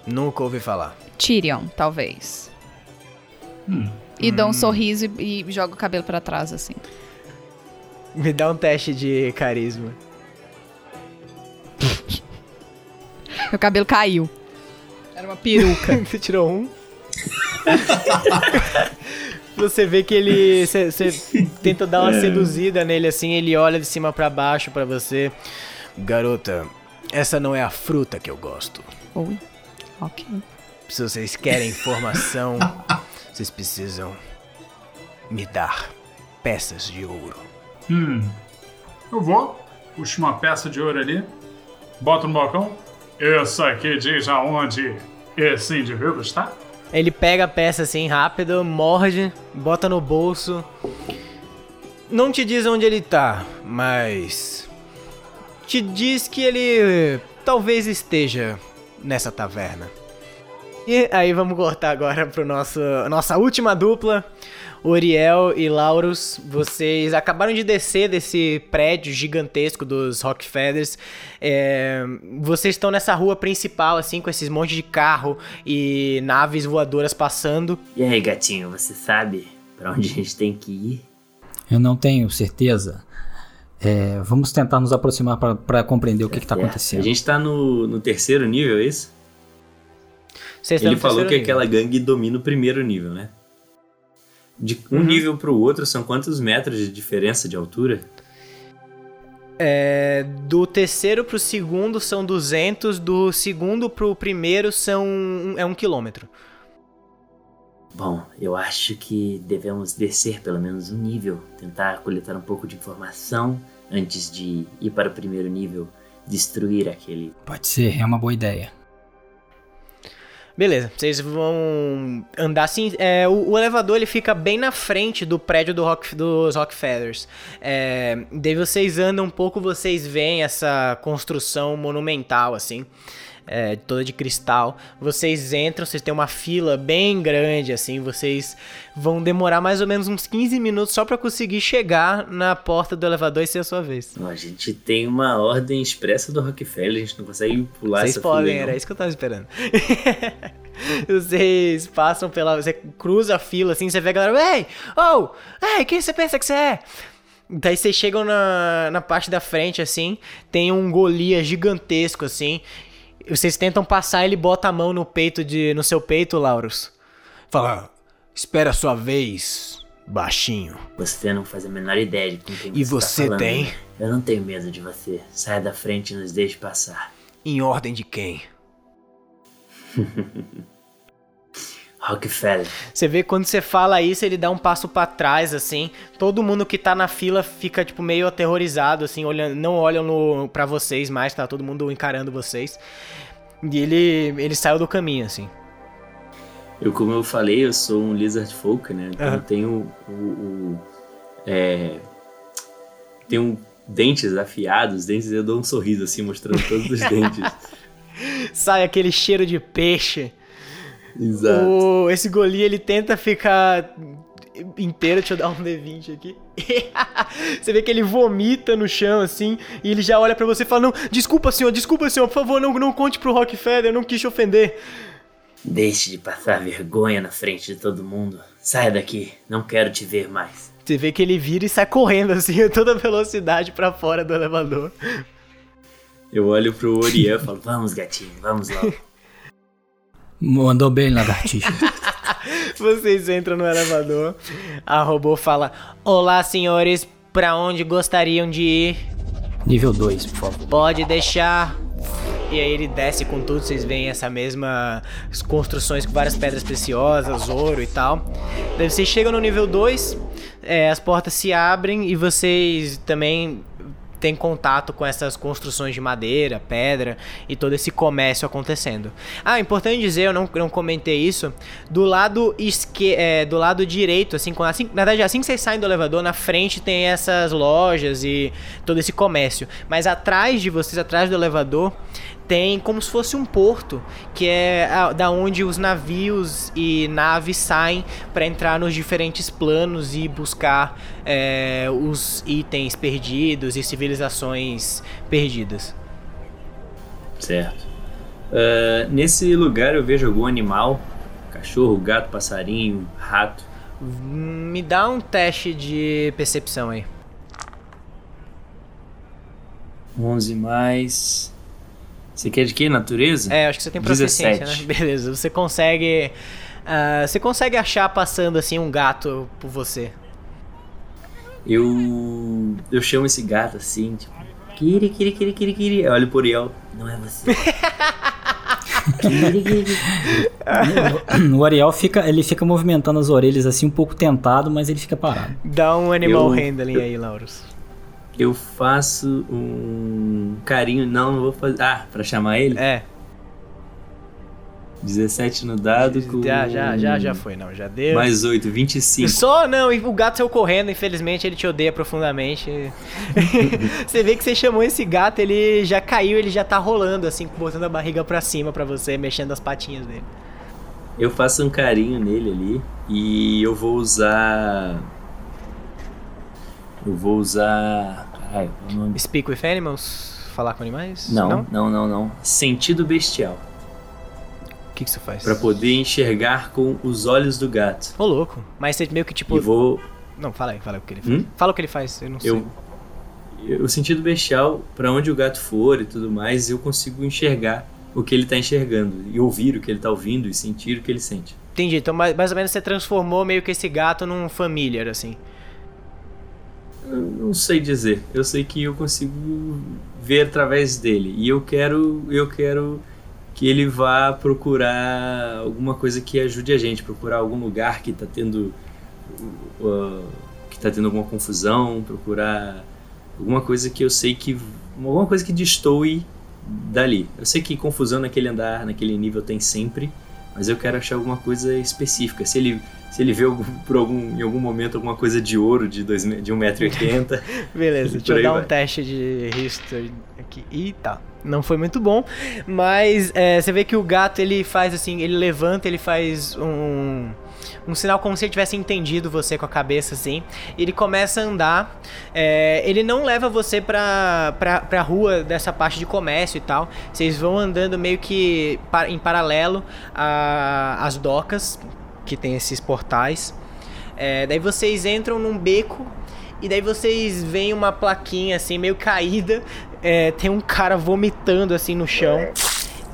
Nunca ouvi falar. Tyrion, talvez. Hum. E dou um sorriso e, e jogo o cabelo para trás, assim. Me dá um teste de carisma. Meu cabelo caiu. Era uma peruca. [laughs] Você tirou um? [laughs] Você vê que ele. Você tenta dar uma é. seduzida nele assim, ele olha de cima para baixo para você. Garota, essa não é a fruta que eu gosto. Oi. Ok. Se vocês querem informação, [laughs] vocês precisam me dar peças de ouro. Hum. Eu vou, puxo uma peça de ouro ali, boto no balcão, isso aqui diz aonde esse indivíduo está? Ele pega a peça assim rápido, morde, bota no bolso. Não te diz onde ele tá, mas. Te diz que ele talvez esteja nessa taverna. E aí vamos cortar agora pro nosso nossa última dupla. Uriel e Laurus, vocês acabaram de descer desse prédio gigantesco dos Rockefellers. É, vocês estão nessa rua principal, assim, com esses montes de carro e naves voadoras passando. E aí, gatinho, você sabe para onde a gente tem que ir? Eu não tenho certeza. É, vamos tentar nos aproximar para compreender o que está acontecendo. A gente está no, no terceiro nível, é isso? Ele falou que nível. aquela gangue domina o primeiro nível, né? De um uhum. nível para o outro, são quantos metros de diferença de altura? É, do terceiro pro segundo são 200, do segundo pro primeiro são é um quilômetro. Bom, eu acho que devemos descer pelo menos um nível, tentar coletar um pouco de informação antes de ir para o primeiro nível, destruir aquele. Pode ser, é uma boa ideia. Beleza, vocês vão andar assim. É, o, o, elevador ele fica bem na frente do prédio do Rock, dos Rockefellers. É, daí vocês andam um pouco, vocês veem essa construção monumental assim. É, toda de cristal. Vocês entram, vocês têm uma fila bem grande, assim, vocês vão demorar mais ou menos uns 15 minutos só pra conseguir chegar na porta do elevador e ser a sua vez. A gente tem uma ordem expressa do Rockefeller, a gente não consegue pular Vocês essa podem, fila, era não. isso que eu tava esperando. [laughs] Vocês passam pela. Você cruza a fila assim, você vê a galera. Ei! Oh! Ei, quem você pensa que você é? Daí vocês chegam na, na parte da frente, assim, tem um Golias gigantesco, assim. Vocês tentam passar, ele bota a mão no peito de. no seu peito, Laurus. Fala, espera a sua vez, baixinho. Você não faz a menor ideia de com quem E você, você tá falando, tem? né? Eu não tenho medo de você. Saia da frente e nos deixe passar. Em ordem de quem? [laughs] Rockefeller. Você vê quando você fala isso, ele dá um passo pra trás, assim. Todo mundo que tá na fila fica, tipo, meio aterrorizado, assim, olhando, não olham pra vocês mais, tá todo mundo encarando vocês. E ele, ele saiu do caminho, assim. Eu, como eu falei, eu sou um Lizard Folk, né? Então Aham. eu tenho o. o- é, tenho dentes afiados, dentes eu dou um sorriso assim, mostrando todos os [laughs] dentes. Sai aquele cheiro de peixe. Exato. O, esse Goli, ele tenta ficar inteiro. Deixa eu dar um D20 aqui. [laughs] você vê que ele vomita no chão, assim, e ele já olha pra você e fala: Não, desculpa, senhor, desculpa, senhor, por favor, não, não conte pro Rockefeller, eu não quis te ofender. Deixe de passar vergonha na frente de todo mundo. Saia daqui. Não quero te ver mais. Você vê que ele vira e sai correndo, assim, [laughs] a toda velocidade pra fora do elevador. Eu olho pro Oriel e falo, Vamos, gatinho. Vamos logo. [laughs] Mandou bem, lagartixa. [laughs] Vocês entram no elevador, a robô fala: Olá, senhores, pra onde gostariam de ir? Nível 2, por favor. Pode deixar. E aí ele desce com tudo, vocês veem essa mesma construções com várias pedras preciosas, ouro e tal. Daí vocês chegam no nível 2, as portas se abrem e vocês também têm contato com essas construções de madeira, pedra e todo esse comércio acontecendo. Ah, importante dizer, eu não, não comentei isso, do lado esque é, do lado direito, assim, quando- assim, na verdade, assim que vocês saem do elevador, na frente tem essas lojas e todo esse comércio. Mas atrás de vocês, atrás do elevador, tem como se fosse um porto, que é a- da onde os navios e naves saem para entrar nos diferentes planos e buscar é, os itens perdidos e civilizações perdidas. certo. Ah, nesse lugar eu vejo algum animal, cachorro, gato, passarinho, rato. Me dá um teste de percepção aí. 11 mais. Você quer de quê? Natureza? É, acho que você tem proficiência, 17. né? [laughs] Beleza, você consegue. ah, você consegue achar passando assim um gato por você. Eu. Eu chamo esse gato assim, tipo. Kiri, kiri, kiri, kiri, kiri. Eu olho pro Oriel. Não é você. [laughs] O Ariel fica, ele fica movimentando as orelhas assim, um pouco tentado, mas ele fica parado. Dá um animal Eu- handling aí, Laurus. Eu faço um carinho. Não, não vou fazer. Ah, pra chamar ele? É, 17 no dado com. já, já, já, já foi, não, já deu. Mais 8, 25. [laughs] Só não, e o gato saiu correndo, infelizmente ele te odeia profundamente. [laughs] você vê que você chamou esse gato, ele já caiu, ele já tá rolando, assim, botando a barriga pra cima pra você, mexendo as patinhas dele. Eu faço um carinho nele ali e eu vou usar. Eu vou usar. Caralho, o nome? Speak with animals? Falar com animais? Não, não, não, não. Sentido bestial. O que, que você faz? Pra poder enxergar com os olhos do gato. Ô, louco. Mas você meio que tipo. E vou. Não, fala aí, fala o que ele faz. Hum? Fala o que ele faz, eu não sei. Eu, o sentido bestial, pra onde o gato for e tudo mais, eu consigo enxergar o que ele tá enxergando. E ouvir o que ele tá ouvindo e sentir o que ele sente. Entendi, então mais, mais ou menos você transformou meio que esse gato num familiar, assim. Eu não sei dizer. Eu sei que eu consigo ver através dele. E eu quero. Eu quero que ele vá procurar alguma coisa que ajude a gente, procurar algum lugar que tá tendo. uh, que tá tendo alguma confusão, procurar alguma coisa que eu sei que. alguma coisa que destoe dali. Eu sei que confusão naquele andar, naquele nível tem sempre, mas eu quero achar alguma coisa específica. Se ele. Se ele vê algum- por algum, em algum momento alguma coisa de ouro de, dois, de 1,80m, [laughs] Beleza, deixa eu dar um vai. teste de history aqui. Ih, tá. Não foi muito bom, mas é, você vê que o gato ele faz assim, ele levanta, ele faz um, um sinal como se ele tivesse entendido você com a cabeça assim. Ele começa a andar. É, ele não leva você pra, pra, pra rua dessa parte de comércio e tal. Vocês vão andando meio que em paralelo às docas, que tem esses portais. É, daí vocês entram num beco e daí vocês veem uma plaquinha assim, meio caída. É, tem um cara vomitando assim no chão.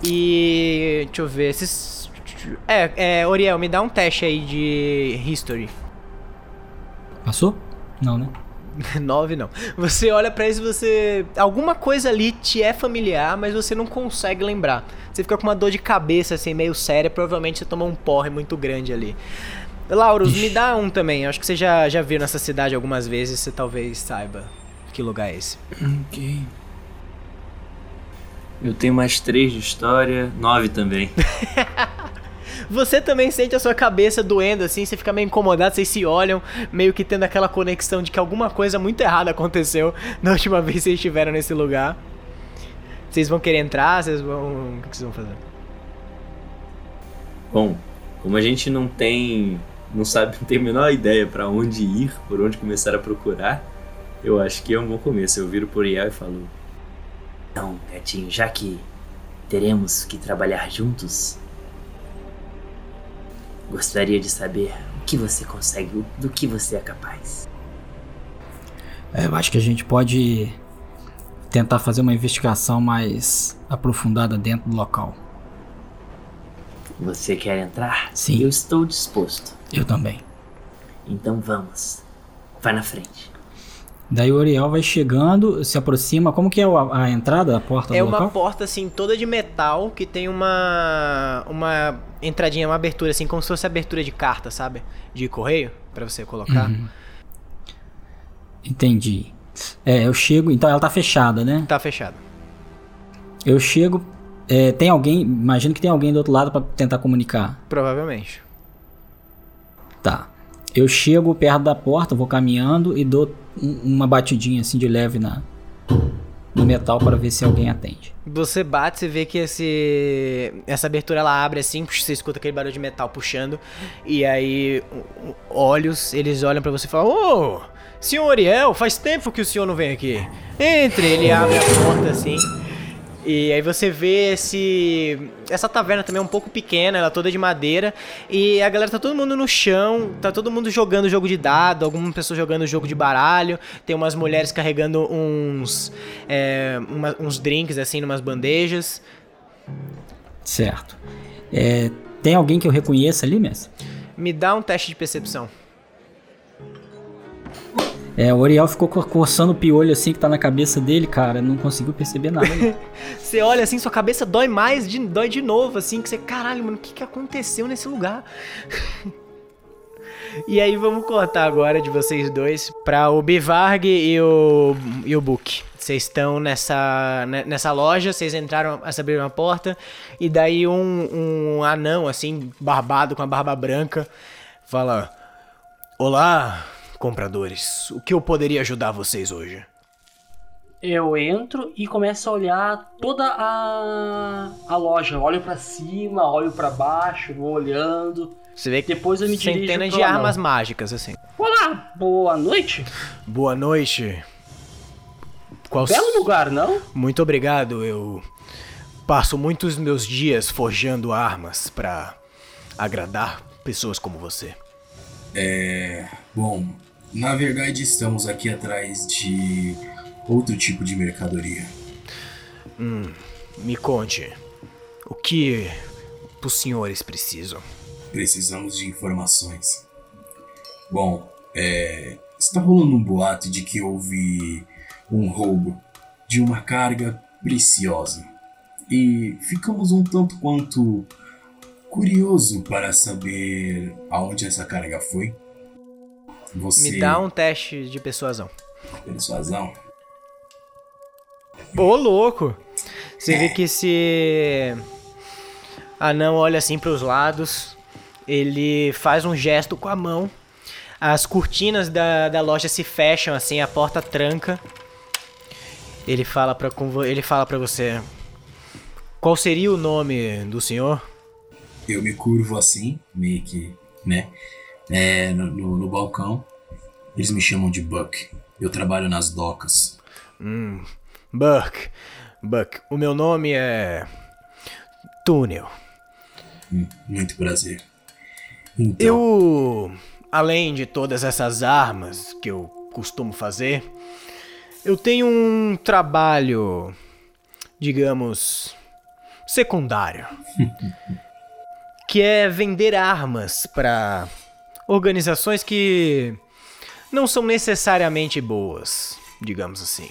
E. Deixa eu ver. Esses. É, é, Oriel, me dá um teste aí de History. Passou? Não, né? [laughs] 9 não. Você olha pra isso e você. Alguma coisa ali te é familiar, mas você não consegue lembrar. Você fica com uma dor de cabeça assim, meio séria. Provavelmente você tomou um porre muito grande ali. Lauros, me dá um também. Acho que você já, já viu nessa cidade algumas vezes. Você talvez saiba que lugar é esse. Ok. Eu tenho mais três de história, nove também. [laughs] Você também sente a sua cabeça doendo assim, você fica meio incomodado, vocês se olham, meio que tendo aquela conexão de que alguma coisa muito errada aconteceu [laughs] na última vez que vocês estiveram nesse lugar. Vocês vão querer entrar? Vocês vão. O que vocês vão fazer? Bom, como a gente não tem. não sabe, [laughs] não tem a menor ideia pra onde ir, por onde começar a procurar, eu acho que é um bom começo. Eu viro por Iel e falo. Então, gatinho, já que teremos que trabalhar juntos, gostaria de saber o que você consegue, do que você é capaz. É, eu acho que a gente pode tentar fazer uma investigação mais aprofundada dentro do local. Você quer entrar? Sim. Eu estou disposto. Eu também. Então vamos. Vai na frente. Daí o Oriel vai chegando, se aproxima. Como que é a, a entrada, a porta É do uma local? porta assim, toda de metal, que tem uma. uma entradinha, uma abertura, assim, como se fosse abertura de carta, sabe? De correio, pra você colocar. Uhum. Entendi. É, eu chego. Então ela tá fechada, né? Tá fechado. Eu chego. é, tem alguém. Imagino que tem alguém do outro lado pra tentar comunicar. Provavelmente. Tá. Eu chego perto da porta, vou caminhando e dou um- uma batidinha assim de leve na no metal para ver se alguém atende. Você bate, você vê que esse essa abertura ela abre assim, você escuta aquele barulho de metal puxando e aí olhos, eles olham pra você e falam: "Ô, senhor Oriel, faz tempo que o senhor não vem aqui. Entre". Ele abre a porta assim. E aí você vê esse essa taverna também é um pouco pequena, ela é toda de madeira e a galera tá todo mundo no chão, tá todo mundo jogando jogo de dado, algumas pessoas jogando jogo de baralho, tem umas mulheres carregando uns é, uma- uns drinks assim numas bandejas. Certo. É, tem alguém que eu reconheça ali, mestre? Me dá um teste de percepção. É, o Oriel ficou co- coçando o piolho assim que tá na cabeça dele, cara. Não conseguiu perceber nada. né? [laughs] Você olha assim, sua cabeça dói mais, de- dói de novo, assim, que você, caralho, mano, o que, que aconteceu nesse lugar? [laughs] e aí vamos cortar agora de vocês dois pra o Bivarg e o, e o Book. Vocês estão nessa, ne- nessa loja, vocês entraram, abriram a porta, e daí um, um anão, assim, barbado, com a barba branca, fala: Olá, compradores, o que eu poderia ajudar vocês hoje? Eu entro e começo a olhar toda a, a loja. Olho pra cima, olho pra baixo, vou olhando. Você vê que Depois eu me dirijo centenas de armas mágicas, assim. Olá, boa noite. Boa noite. Qual Belo lugar, não? Muito obrigado. Eu passo muitos meus dias forjando armas pra agradar pessoas como você. Bom, na verdade estamos aqui atrás de outro tipo de mercadoria. Me conte, o que os senhores precisam? Precisamos de informações. Bom, é, está rolando um boato de que houve um roubo de uma carga preciosa. E ficamos um tanto quanto curioso para saber aonde essa carga foi. Você Me dá um teste de persuasão. persuasão? Ô, louco! Você vê que esse anão olha assim pros lados, ele faz um gesto com a mão, as cortinas da, da loja se fecham assim, a porta tranca. Ele fala vo- ele fala pra você: Qual seria o nome do senhor? Eu me curvo assim, meio que, né? É, no, no, no balcão. Eles me chamam de Buck. Eu trabalho nas docas. Hum, Buck. Buck, o meu nome é. Túnel. Hum, muito prazer. Então, Eu, além de todas essas armas que eu costumo fazer, eu tenho um trabalho, digamos, secundário, [laughs] que é vender armas para organizações que não são necessariamente boas, digamos assim.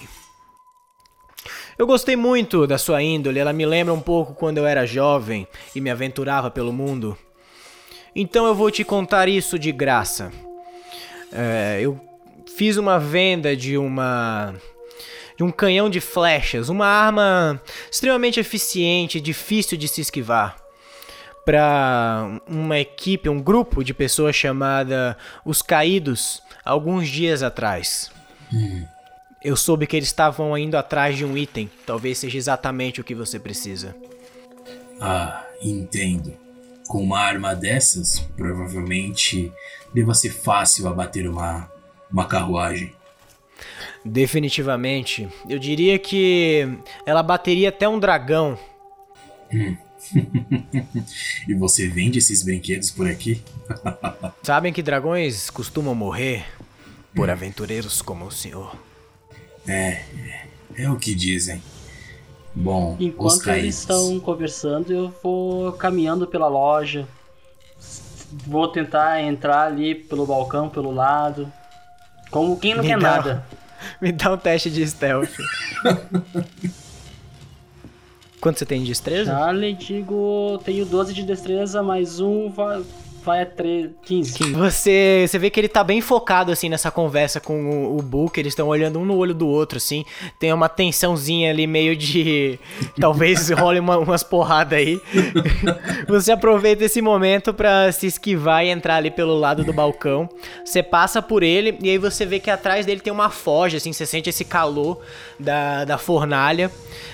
Eu gostei muito da sua índole, ela me lembra um pouco quando eu era jovem e me aventurava pelo mundo. Então eu vou te contar isso de graça. É, eu fiz uma venda de uma. de um canhão de flechas, uma arma extremamente eficiente, difícil de se esquivar. Para uma equipe, um grupo de pessoas chamada Os Caídos, alguns dias atrás. Eu soube que eles estavam indo atrás de um item, talvez seja exatamente o que você precisa. ah, entendo. Com uma arma dessas, provavelmente deva ser fácil abater uma, uma carruagem. Definitivamente. Eu diria que ela bateria até um dragão. [laughs] E você vende esses brinquedos por aqui? [laughs] Sabem que dragões costumam morrer por aventureiros como o senhor. É, é o que dizem. Bom, Enquanto caídos. eles estão conversando, eu vou caminhando pela loja. Vou tentar entrar ali pelo balcão, pelo lado. Como quem não Me quer dá- nada. [laughs] Me dá um teste de stealth. Quanto você tem de destreza? Charlie, digo, tenho 12 de destreza, mais um vai, vai a 3, 15. Você, você vê que ele tá bem focado assim nessa conversa com o, o Book, eles estão olhando um no olho do outro assim. Tem uma tensãozinha ali meio de [laughs] talvez [laughs] role uma- umas porradas aí. [laughs] Você aproveita esse momento pra se esquivar e entrar ali pelo lado do balcão. Você passa por ele e aí você vê que atrás dele tem uma forja assim, você sente esse calor da, da fornalha.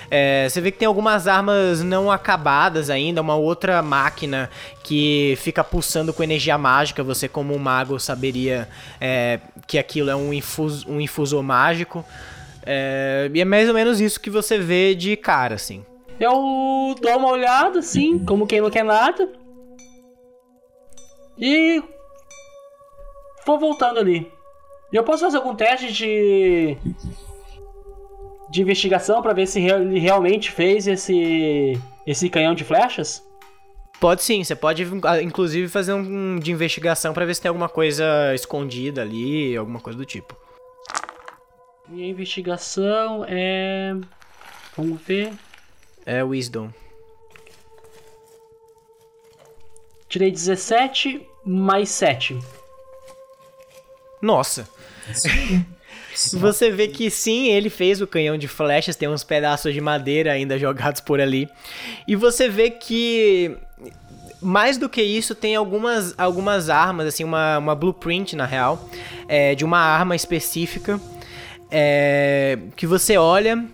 É, você vê que tem algumas armas não acabadas ainda, uma outra máquina que fica pulsando com energia mágica. Você, como um mago, saberia é, que aquilo é um, infus, um infusor mágico. É, e é mais ou menos isso que você vê de cara, assim. Eu dou uma olhada, assim, como quem não quer nada. E. Vou voltando ali. Eu posso fazer algum teste de. De investigação pra ver se ele realmente fez esse. esse canhão de flechas? Pode sim, você pode ah, inclusive fazer um de investigação pra ver se tem alguma coisa escondida ali, alguma coisa do tipo. Minha investigação é. Vamos ver. É Wisdom. Tirei 17 mais 7. Nossa. Você vê que sim, ele fez o canhão de flechas, tem uns pedaços de madeira ainda jogados por ali. E você vê que mais do que isso, tem algumas, algumas armas, assim, uma, uma blueprint na real, é, de uma arma específica é, que você olha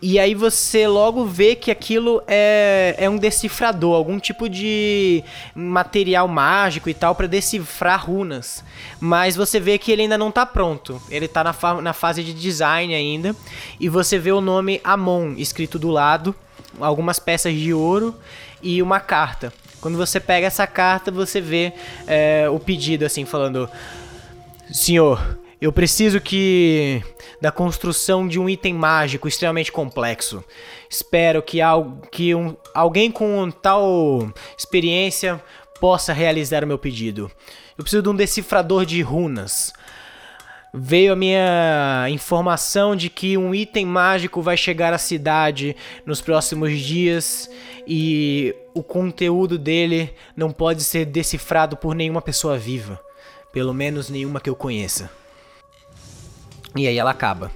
e aí você logo vê que aquilo é, é um decifrador, algum tipo de material mágico e tal pra decifrar runas. Mas você vê que ele ainda não tá pronto. Ele tá na, fa- na fase de design ainda. E você vê o nome Amon escrito do lado, algumas peças de ouro e uma carta. Quando você pega essa carta, você vê é, o pedido assim, falando: Senhor, eu preciso que da construção de um item mágico extremamente complexo. Espero que, al que um, alguém com tal experiência possa realizar o meu pedido. Eu preciso de um decifrador de runas. Veio a minha informação de que um item mágico vai chegar à cidade nos próximos dias e o conteúdo dele não pode ser decifrado por nenhuma pessoa viva. Pelo menos nenhuma que eu conheça. E aí ela acaba.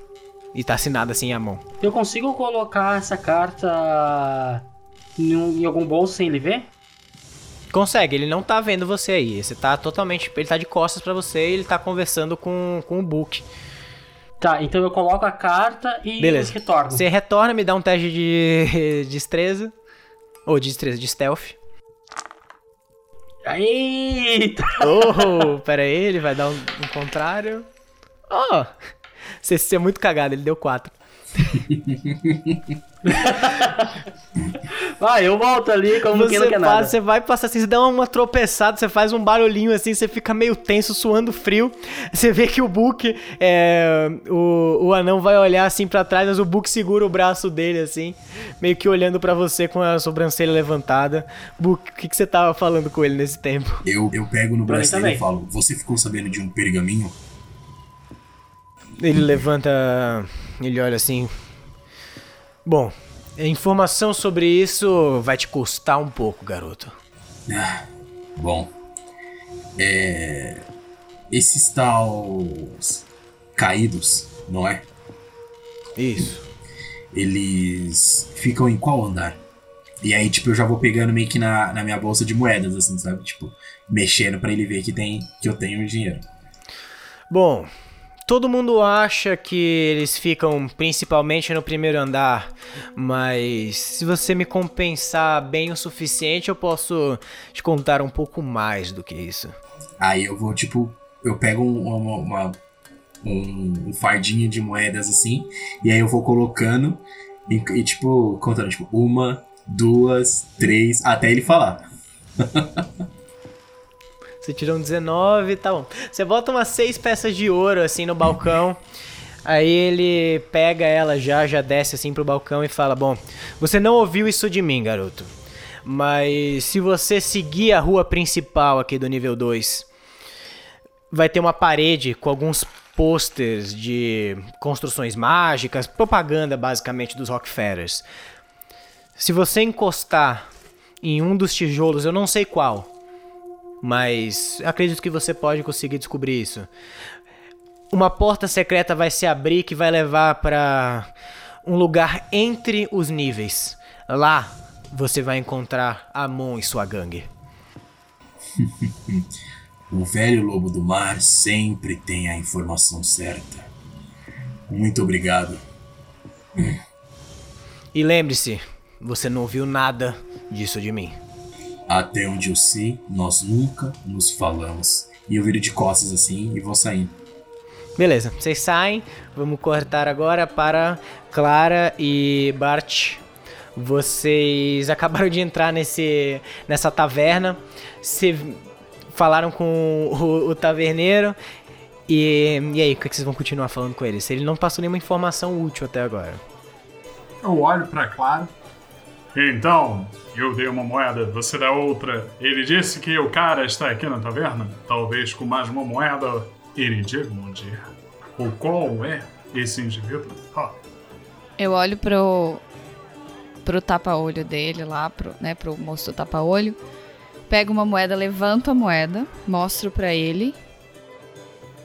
E tá assinada assim à mão. Eu consigo colocar essa carta em, um- algum bolso sem ele ver? Consegue, ele não tá vendo você aí. Você tá totalmente. Ele tá de costas pra você e ele tá conversando com, com o Book. Tá, então eu coloco a carta e Beleza. retorno. Você retorna, me dá um teste de [laughs] destreza. Ou de destreza de stealth. Eita! Oh, pera aí, ele vai dar um, um contrário. Oh, você, você é muito cagado, ele deu 4. Vai, eu volto ali como quem não Você, quer passa, nada. você vai passar assim, você dá uma tropeçada, você faz um barulhinho assim, você fica meio tenso, suando frio. Você vê que o Book, é, o, o anão vai olhar assim pra trás, mas o Book segura o braço dele assim, meio que olhando pra você com a sobrancelha levantada. Book, o que, que você tava falando com ele nesse tempo? Eu, eu pego no braço dele e falo: Você ficou sabendo de um pergaminho? Ele levanta, ele olha assim. Bom, a informação sobre isso vai te custar um pouco, garoto. Ah, bom. É. Esses tals. caídos, não é? Isso. Eles ficam em qual andar? E aí, tipo, eu já vou pegando meio que na, na minha bolsa de moedas, assim, sabe? Tipo, mexendo pra ele ver que, tem, que eu tenho dinheiro. Bom, todo mundo acha que eles ficam principalmente no primeiro andar, mas se você me compensar bem o suficiente, eu posso te contar um pouco mais do que isso. Aí eu vou, tipo, eu pego um, uma, uma- um, um fardinho de moedas assim, e aí eu vou colocando e, e, tipo, contando, tipo, uma, duas, três, até ele falar. [laughs] Você tirou um 19, tá bom. Você bota umas seis peças de ouro assim no balcão. Aí ele pega ela já, já desce assim pro balcão e fala: Bom, você não ouviu isso de mim, garoto. Mas se você seguir a rua principal aqui do nível 2, vai ter uma parede com alguns posters de construções mágicas, propaganda basicamente dos Rockefellers. Se você encostar em um dos tijolos, eu não sei qual, mas acredito que você pode conseguir descobrir isso. Uma porta secreta vai se abrir que vai levar para um lugar entre os níveis. Lá você vai encontrar Amon e sua gangue. [laughs] O velho lobo do mar sempre tem a informação certa. Muito obrigado. E lembre-se, você não ouviu nada disso de mim. Até onde eu sei, nós nunca nos falamos. E eu viro de costas assim e vou saindo. Beleza, vocês saem. Vamos cortar agora para Clara e Bart. Vocês acabaram de entrar nesse, nessa taverna. Se falaram com o, o taverneiro. E, e aí, o que, que vocês vão continuar falando com ele? Se ele não passou nenhuma informação útil até agora. Eu olho pra Clara. Então, eu dei uma moeda, você dá outra. Ele disse que o cara está aqui na taverna. Talvez com mais uma moeda ele diga onde é. Ou qual é esse indivíduo? Ah, Eu olho pro, pro tapa-olho dele lá, pro, né, pro moço do tapa-olho. Pego uma moeda, levanto a moeda, mostro pra ele.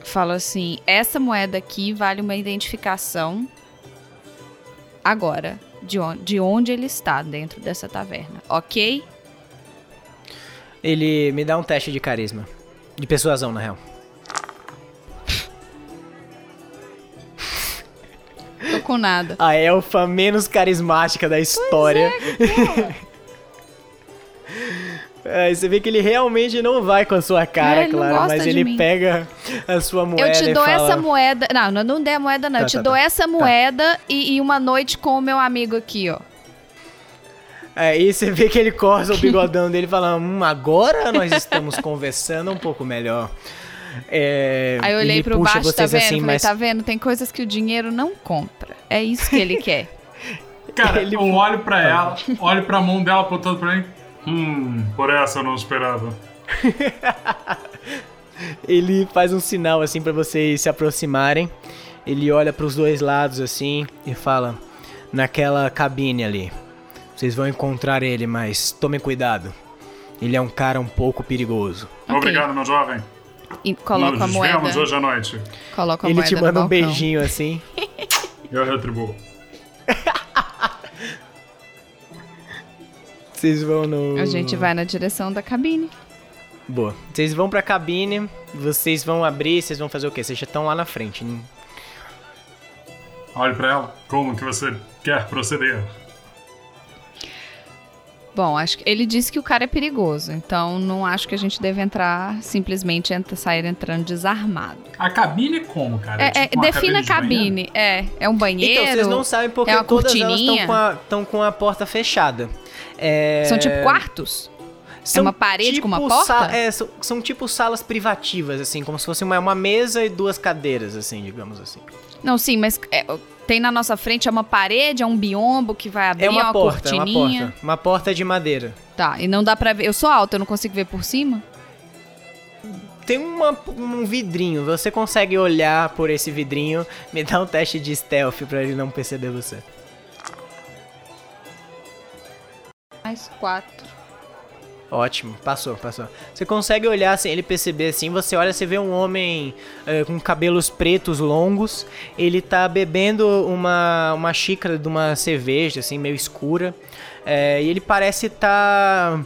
Falo assim: essa moeda aqui vale uma identificação agora de onde, de onde ele está dentro dessa taverna, ok? Ele me dá um teste de carisma. De persuasão, na real. Tô com nada. A elfa menos carismática da história. [laughs] Aí você vê que ele realmente não vai com a sua cara, É, gosta mas ele mim. pega a sua moeda Eu te e dou fala... essa moeda. Não, não, não dei a moeda, não. Tá, eu te tá, dou tá. essa moeda e, e uma noite com o meu amigo aqui, ó. Aí você vê que ele corta o [laughs] bigodão dele e fala: Hum, agora nós estamos conversando um pouco melhor. É, Aí eu olhei pro baixo, tá vendo? assim, Falei, mas tá vendo? Tem coisas que o dinheiro não compra. É isso que ele [laughs] quer. Cara, Ele- eu olho pra ela, olho pra mão dela apontando pra mim. Hum, por essa eu não esperava. [laughs] ele faz um sinal assim pra vocês se aproximarem. Ele olha pros dois lados assim e fala: Naquela cabine ali. Vocês vão encontrar ele, mas tomem cuidado. Ele é um cara um pouco perigoso. Ok. Obrigado, meu jovem. E coloco a Nos moeda. vemos hoje à noite. Coloco a ele moeda te no manda um balcão. beijinho assim. Eu retribuo. [laughs] Vocês vão no. A gente vai na direção da cabine. Boa. Vocês vão pra cabine, vocês vão abrir, vocês vão fazer o quê? Vocês já estão lá na frente. né? Olho pra ela. Como que você quer proceder? Bom, acho que ele disse que o cara é perigoso, então não acho que a gente deve entrar simplesmente entra, sair entrando desarmado. A cabine é como, cara? É, é, tipo uma defina a de cabine. É, é um banheiro. Então, vocês não sabem porque é todas elas cortininha? estão com, a- com a porta fechada. É, São tipo quartos? são uma parede com uma tipo porta? é, são, são tipo salas privativas, assim, como se fosse uma, uma mesa e duas cadeiras, assim, digamos assim. Não, sim, mas é, tem na nossa frente é uma parede, é um biombo que vai abrir É uma, uma porta, é uma cortininha. porta. Uma porta de madeira. Tá, e não dá pra ver. Eu sou alta, eu não consigo ver por cima? Tem uma- um vidrinho, você consegue olhar por esse vidrinho. Me dá um teste de stealth pra ele não perceber você. Mais quatro. Ótimo, passou, passou. Você consegue olhar sem ele perceber assim, você olha, você vê um homem eh, com cabelos pretos longos, ele tá bebendo uma, uma xícara de uma cerveja, assim, meio escura, eh, e ele parece tá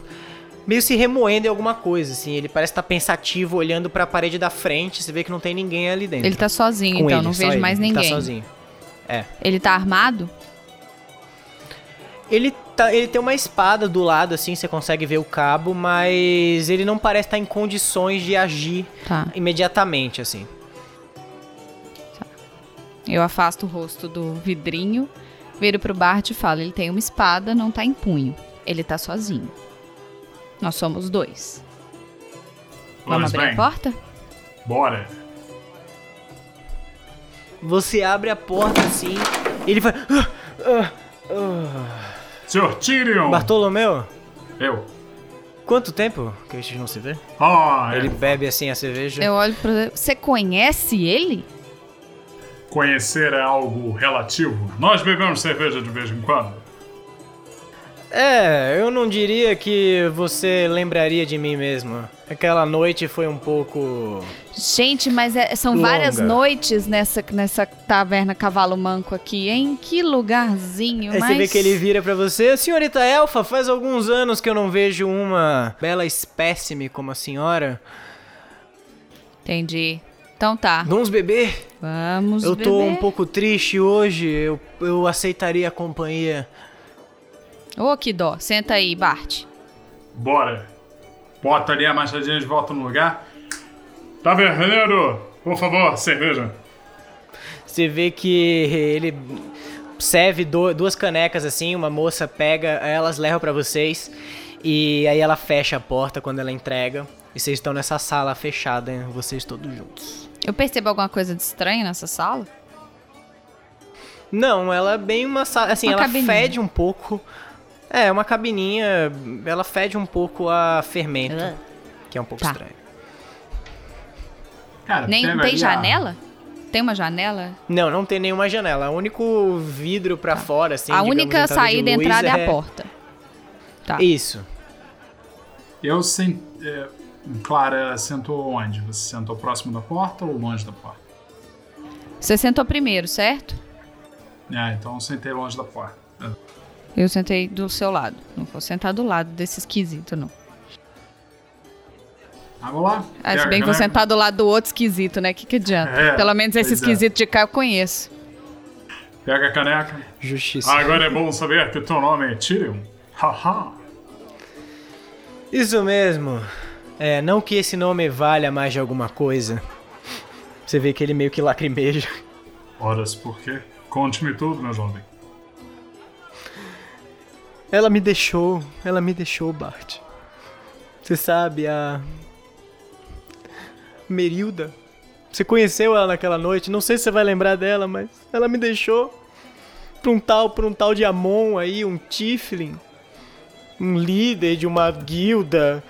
meio se remoendo em alguma coisa, assim, ele parece estar pensativo, olhando pra parede da frente, você vê que não tem ninguém ali dentro. Ele tá sozinho, Com então ele, não vejo ele, mais ele ninguém. Tá sozinho. Ele tá armado? Ele, tá, ele tem uma espada do lado, assim, você consegue ver o cabo, mas ele não parece estar em condições de agir Tá. imediatamente, assim. Eu afasto o rosto do vidrinho, viro pro Bart e falo: ele tem uma espada, não tá em punho. Ele tá sozinho. Nós somos dois. Vamos abrir bem, a porta? Bora. Você abre a porta assim, ele vai. "Ah, ah, ah." Senhor Tyrion! Bartolomeu, Eu. quanto tempo que a gente não se vê? Ah, Ele é. bebe assim a cerveja. Eu olho pra. Você conhece ele? Conhecer é algo relativo. Nós bebemos cerveja de vez em quando. É, eu não diria que você lembraria de mim mesmo. Aquela noite foi um pouco. Gente, mas é- são Longa. várias noites nessa, nessa taverna Cavalo Manco aqui, hein? Que lugarzinho, Aí mas... você vê que ele vira pra você, senhorita Elfa, faz alguns anos que eu não vejo uma bela espécime como a senhora. Entendi. Então tá, Vamos beber? vamos Eu tô beber. um pouco triste hoje, eu, eu aceitaria a companhia. Ô, que dó. Senta aí, Bart. Bora. Bota ali a machadinha de volta no lugar. Taverneiro, por favor, cerveja. Você vê que ele serve do- duas canecas assim, uma moça pega, elas levam pra vocês e aí ela fecha a porta quando ela entrega. E vocês estão nessa sala fechada, hein, vocês todos juntos. Eu percebo alguma coisa de estranho nessa sala? Não, ela é bem uma sala, assim, Uma ela cabininha. fede um pouco. É, uma cabininha, ela fede um pouco a fermento, que é um pouco Tá. estranho. Cara, Nem tem ali janela? Tem uma janela? Não, não tem nenhuma janela. O único vidro pra fora, assim, a única saída e entrada é a porta. Tá. Isso. Eu sent... é, Clara sentou onde? Você sentou próximo da porta ou longe da porta? Você sentou primeiro, certo? Ah, então eu sentei longe da porta. Eu sentei do seu lado. Não vou sentar do lado desse esquisito, não. Vamos lá. Ah, se bem que vou sentar do lado do outro esquisito, né? Que que adianta? É, Pelo menos esse é. esquisito de cá eu conheço. Pega a caneca. Justiça. Agora é bom saber que teu nome é Tyrion. Haha. Isso mesmo. É, não que esse nome valha mais de alguma coisa. Você vê que ele meio que lacrimeja. Horas por quê? Conte-me tudo, meu jovem. Ela me deixou, ela me deixou, Bart. Você sabe, a. Merilda. Você conheceu ela naquela noite, não sei se você vai lembrar dela, mas ela me deixou pra um tal, pra um tal de Amon aí, um Tiflin. Um líder de uma guilda.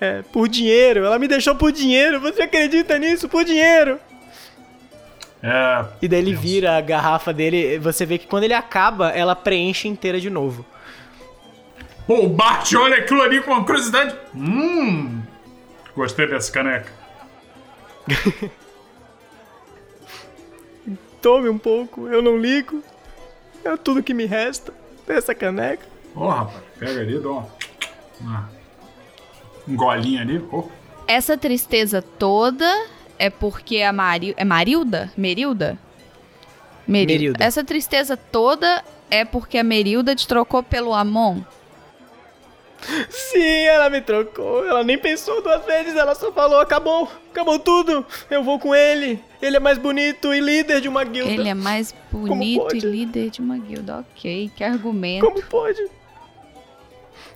É, por dinheiro. Ela me deixou por dinheiro. Você acredita nisso? Por dinheiro. É. E daí ele Deus. vira a garrafa dele. Você vê que quando ele acaba, ela preenche inteira de novo. O Bart olha aquilo ali com uma curiosidade. Hum. Gostei dessa caneca. [laughs] Tome um pouco, eu não ligo. É tudo que me resta dessa caneca. Ô, rapaz, pega ali, dá uma... uma- um golinho ali. Ô, Essa tristeza toda é porque a Mari... É Marilda? Merilda? Merilda. Essa tristeza toda é porque a Merilda te trocou pelo Amon? Sim, ela me trocou. Ela nem pensou duas vezes, ela só falou: acabou, acabou tudo. Eu vou com ele. Ele é mais bonito e líder de uma guilda. Ele é mais bonito e líder de uma guilda. Ok, que argumento. Como pode?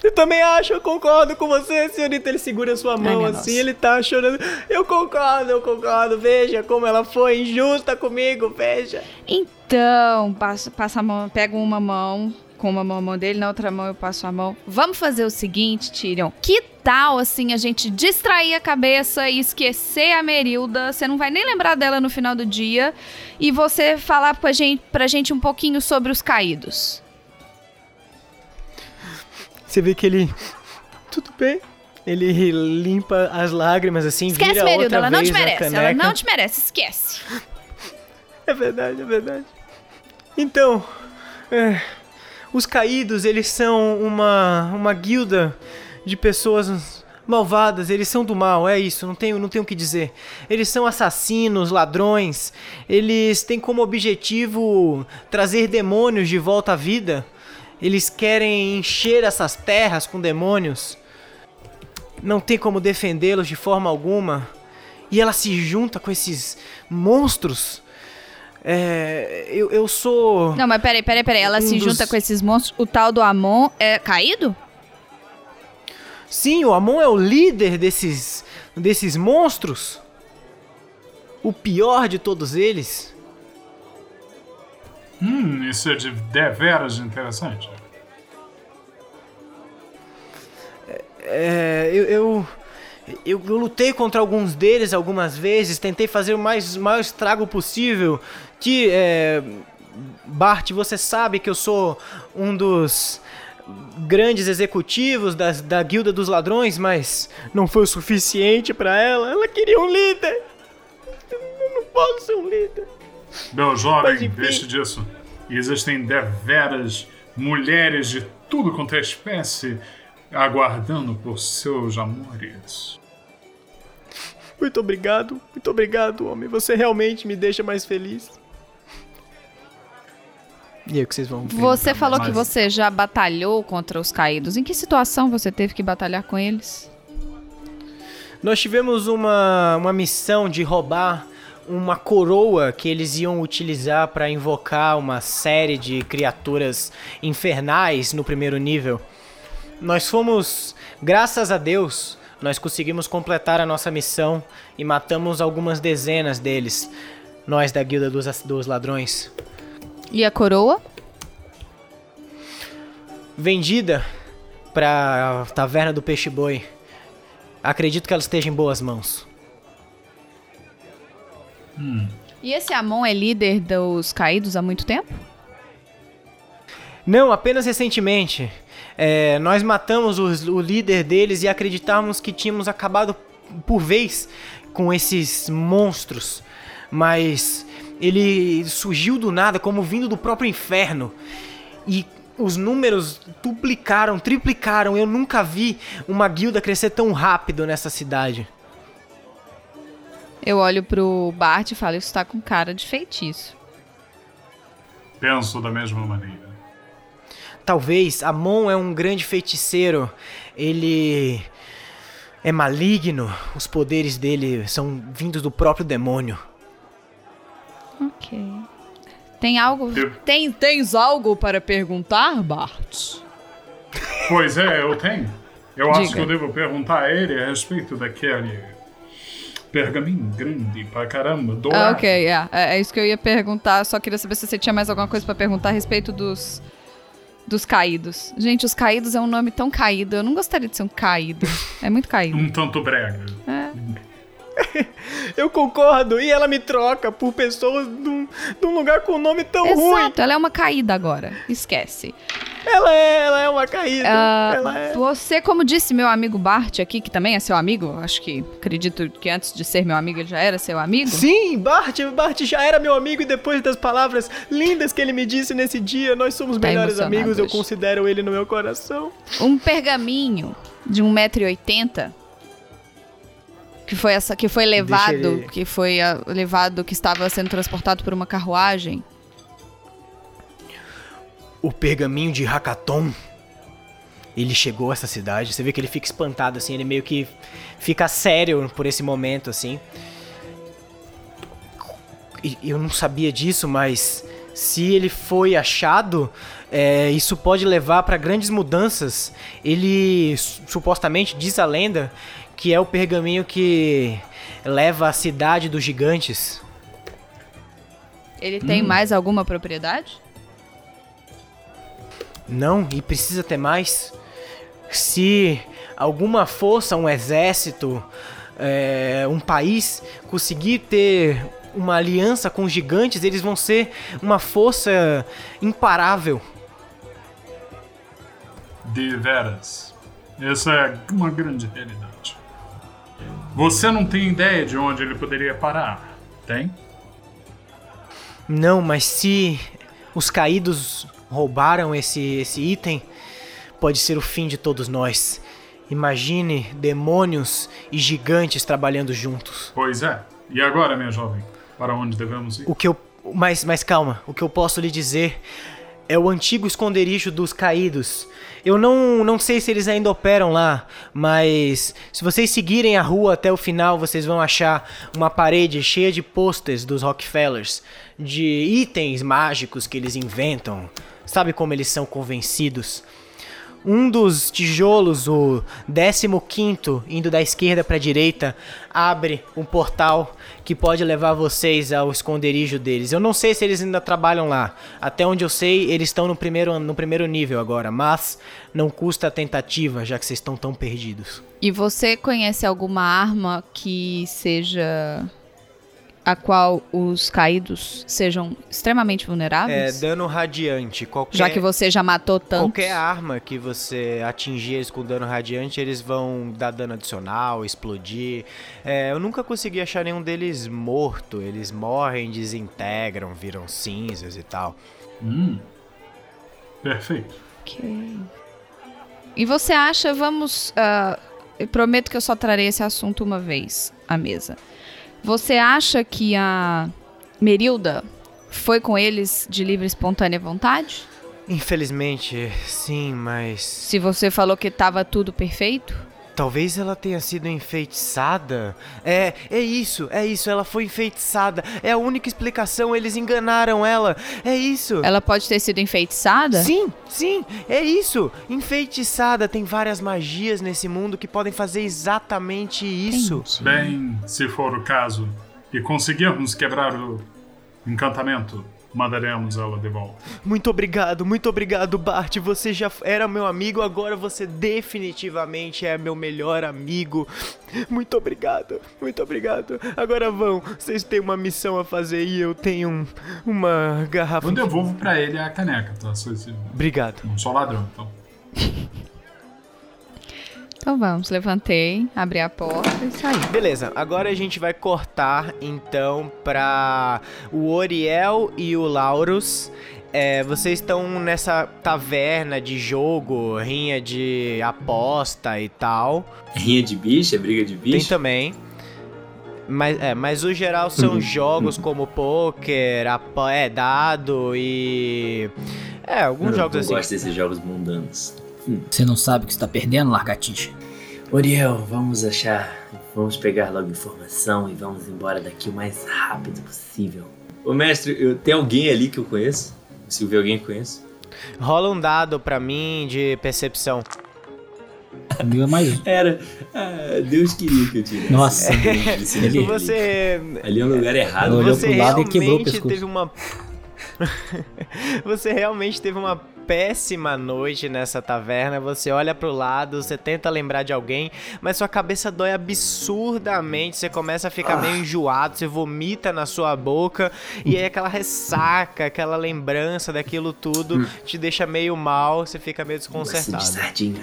Eu também acho, eu concordo com você, senhorita. Ele segura sua mão minha assim, nossa. ele tá chorando. Eu concordo, eu concordo. Veja como ela foi injusta comigo, veja. Então, passa, passa a mão, pega uma mão com uma mão, a mão dele, na outra mão eu passo a mão. Vamos fazer o seguinte, Tyrion. Que tal, assim, a gente distrair a cabeça e esquecer a Merilda? Você não vai nem lembrar dela no final do dia. E você falar pra gente, pra gente um pouquinho sobre os caídos. Você vê que ele. Tudo bem. Ele limpa as lágrimas assim, Esquece, vira Merilda, outra ela não vez te merece. Ela não te merece, esquece. É verdade, é verdade. Então, é, os caídos, eles são uma, uma guilda de pessoas malvadas, eles são do mal, é isso, não tenho, não tenho o que dizer. Eles são assassinos, ladrões, eles têm como objetivo trazer demônios de volta à vida. Eles querem encher essas terras com demônios. Não tem como defendê-los de forma alguma. E ela se junta com esses monstros. É, eu, eu sou. Não, mas peraí, peraí, peraí. Ela Um se dos- junta com esses monstros. O tal do Amon é caído? Sim, o Amon é o líder desses, desses monstros. O pior de todos eles. Hum, isso é de deveras interessante. É, eu, eu, eu, eu lutei contra alguns deles algumas vezes, tentei fazer o mais, o maior estrago possível. Que, é, Bart, você sabe que eu sou um dos grandes executivos das, da Guilda dos Ladrões, mas não foi o suficiente pra ela. Ela queria um líder. Eu não posso ser um líder. Meu jovem, deixe disso. Existem deveras mulheres de tudo quanto é espécie aguardando por seus amores. Muito obrigado, muito obrigado, homem. Você realmente me deixa mais feliz. E aí, o que vocês vão ver? Você falou que você já batalhou contra os caídos. Em que situação você teve que batalhar com eles? Nós tivemos uma, uma missão de roubar uma coroa que eles iam utilizar para invocar uma série de criaturas infernais no primeiro nível. Nós fomos, graças a Deus, nós conseguimos completar a nossa missão e matamos algumas dezenas deles. Nós da Guilda dos, dos Ladrões. E a coroa? Vendida pra Taverna do Peixe Boi. Acredito que ela esteja em boas mãos. E esse Amon é líder dos caídos há muito tempo? Não, apenas recentemente. É, nós matamos os- o líder deles e acreditávamos que tínhamos acabado por vez com esses monstros. Mas ele surgiu do nada, como vindo do próprio inferno. E os números duplicaram, triplicaram. Eu nunca vi uma guilda crescer tão rápido nessa cidade. Eu olho pro Bart e falo, isso tá com cara de feitiço. Penso da mesma maneira. Talvez Amon é um grande feiticeiro. Ele é maligno. Os poderes dele são vindos do próprio demônio. Ok. Tem algo. Eu- Tem, tens algo para perguntar, Bart? Pois é, eu tenho. Eu acho Diga. que eu devo perguntar a ele a respeito daquele pergaminho grande pra caramba, Ah, dourado. ok, é. é. é isso que eu ia perguntar. Só queria saber se você tinha mais alguma coisa pra perguntar a respeito dos. Dos caídos. Gente, os caídos é um nome tão caído. Eu não gostaria de ser um caído. É muito caído. Um tanto brega. [laughs] Eu concordo. E ela me troca por pessoas de um, de um lugar com um nome tão ruim. Exato, ela é uma caída agora. Esquece. Ela é, ela é uma caída. Ela é. Você, como disse meu amigo Bart aqui, que também é seu amigo, acho que acredito que antes de ser meu amigo ele já era seu amigo. Sim, Bart, Bart já era meu amigo e depois das palavras lindas que ele me disse nesse dia, nós somos Tá melhores amigos, eu hoje. considero ele no meu coração. Um pergaminho de 1,80m que foi essa que foi levado, que foi ah, levado, que estava sendo transportado por uma carruagem. O pergaminho de Hackathon. ele chegou a essa cidade. Você vê que ele fica espantado, assim, ele meio que fica sério por esse momento, assim. E eu não sabia disso, mas se ele foi achado, é, isso pode levar para grandes mudanças. Ele supostamente diz a lenda que é o pergaminho que leva a cidade dos gigantes. Ele tem mais alguma propriedade? Não, e precisa ter mais. Se alguma força, um exército, é, um país conseguir ter uma aliança com os gigantes, eles vão ser uma força imparável. De veras. Essa é uma grande realidade. Você não tem ideia de onde ele poderia parar, tem? Não, mas se os caídos roubaram esse, esse item, pode ser o fim de todos nós. Imagine demônios e gigantes trabalhando juntos. Pois é. E agora, minha jovem? Para onde devemos ir? O que eu. Mas, mas calma, o que eu posso lhe dizer é o antigo esconderijo dos caídos. Eu não, não sei se eles ainda operam lá, mas se vocês seguirem a rua até o final, vocês vão achar uma parede cheia de posters dos Rockefellers, de itens mágicos que eles inventam. Sabe como eles são convencidos? Um dos tijolos, o 15 indo da esquerda para a direita, abre um portal que pode levar vocês ao esconderijo deles. Eu não sei se eles ainda trabalham lá. Até onde eu sei, eles estão no primeiro, no primeiro nível agora, mas não custa a tentativa, já que vocês estão tão perdidos. E você conhece alguma arma que seja a qual os caídos sejam extremamente É vulneráveis? dano radiante. Qualquer, Já que você já matou tanto. Qualquer arma que você atingir eles com dano radiante, eles vão dar dano adicional, explodir. É, eu nunca consegui achar nenhum deles morto. Eles morrem, desintegram, viram cinzas e tal. Hum. Perfeito. Ok. E você acha, vamos. ah, eu prometo que eu só trarei esse assunto uma vez à mesa. Você acha que a Merilda foi com eles de livre e espontânea vontade? Infelizmente, sim, mas. Se você falou que tava tudo perfeito? Talvez ela tenha sido enfeitiçada. É, é isso, é isso, ela foi enfeitiçada. É a única explicação, eles enganaram ela. É isso. Ela pode ter sido enfeitiçada? Sim, sim, é isso. Enfeitiçada. Tem várias magias nesse mundo que podem fazer exatamente isso. Bem, se for o caso e conseguirmos quebrar o encantamento, mandaremos ela de volta. Muito obrigado, muito obrigado, Bart. Você já era meu amigo, agora você definitivamente é meu melhor amigo. Muito obrigado, muito obrigado. Agora vão, vocês têm uma missão a fazer e eu tenho um- uma garrafa. Eu devolvo pra ele a caneca, tá? Obrigado. Não sou ladrão, então. [laughs] Então vamos, levantei, abri a porta e saí. Beleza, agora a gente vai cortar então pra o Oriel e o Laurus. É, vocês estão nessa taverna de jogo, rinha de aposta e tal. Rinha de bicho, é briga de Tem bicho. também. Mas, é, mas o geral são jogos como poker, apo- é, dado e. É, alguns Eu jogos não assim. gosto desses jogos mundanos. Você não sabe o que você tá perdendo, largatixa? Oriel, vamos achar. Vamos pegar logo informação e vamos embora daqui o mais rápido possível. Ô mestre, eu, tem alguém ali que eu conheço? Se eu ver alguém que conheço? Rola um dado pra mim de percepção. Meu é mais. Era. Ah, Deus queria que eu tirasse. Nossa, ele- [laughs] ali. Você. Ali é um lugar errado. Olhou Você pro lado e quebrou o pescoço. teve uma. [laughs] você realmente teve uma péssima noite nessa taverna. Você olha pro lado, você tenta lembrar de alguém, mas sua cabeça dói absurdamente. Você começa a ficar meio enjoado, você vomita na sua boca e aí aquela ressaca, aquela lembrança daquilo tudo te deixa meio mal, você fica meio desconcertado.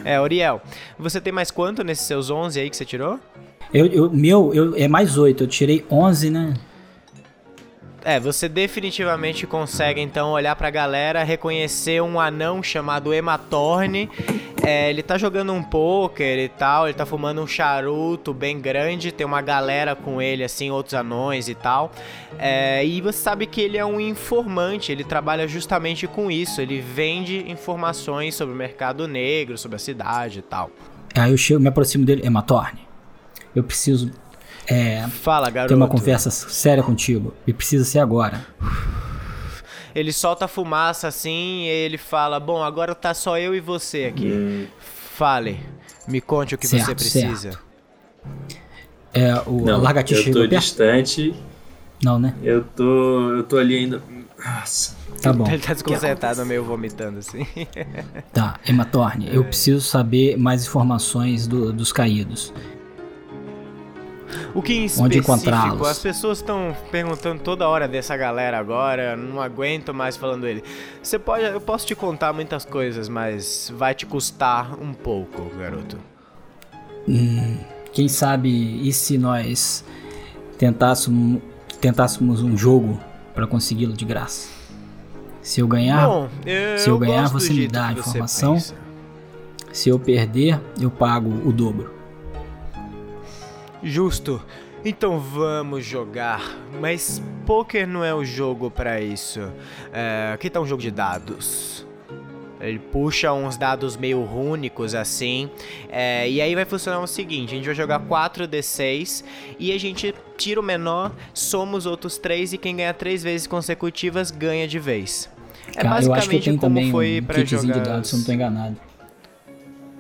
É, Oriel, você tem mais quanto nesses seus 11 aí que você tirou? Eu, eu- meu eu, é mais 8. Eu tirei 11, né? É, você definitivamente consegue então olhar pra galera, reconhecer um anão chamado Ematorne. É, ele tá jogando um poker e tal, ele tá fumando um charuto bem grande, tem uma galera com ele, assim, outros anões e tal. É, e você sabe que ele é um informante, ele trabalha justamente com isso, ele vende informações sobre o mercado negro, sobre a cidade e tal. Aí eu chego, me aproximo dele, Ematorne. Eu preciso é, Fala, garoto. ter uma conversa séria contigo. E precisa ser agora. Ele solta fumaça assim e ele fala: Bom, agora tá só eu e você aqui. Fale, me conte o que Certo, você precisa. certo. É, o Não, lagartixa eu tô perto? distante. Não, né? Eu tô. Eu tô ali ainda. Nossa. Tá bom. Ele tá desconcertado, meio vomitando assim. Tá, Ematorne, eu preciso saber mais informações do- dos caídos. O que em Onde específico? As pessoas estão perguntando toda hora dessa galera agora, não aguento mais falando ele. Você pode, eu posso te contar muitas coisas, mas vai te custar um pouco, garoto. Quem sabe e se nós tentássemos, tentássemos um jogo pra consegui-lo de graça? Se eu ganhar, Bom, eu, se eu ganhar, gosto do você me dá a informação? se eu perder, eu pago o dobro. Justo. Então vamos jogar. Mas poker não é o jogo pra isso. É, aqui tá um jogo de dados. Ele puxa uns dados meio rúnicos assim. é, e aí vai funcionar o seguinte: a gente vai jogar 4d6 e a gente tira o menor, soma os outros três e quem ganhar três vezes consecutivas ganha de vez. É Cara, eu acho que eu basicamente tenho como também foi um pra kitzinho jogar. de dados, se eu não tô enganado.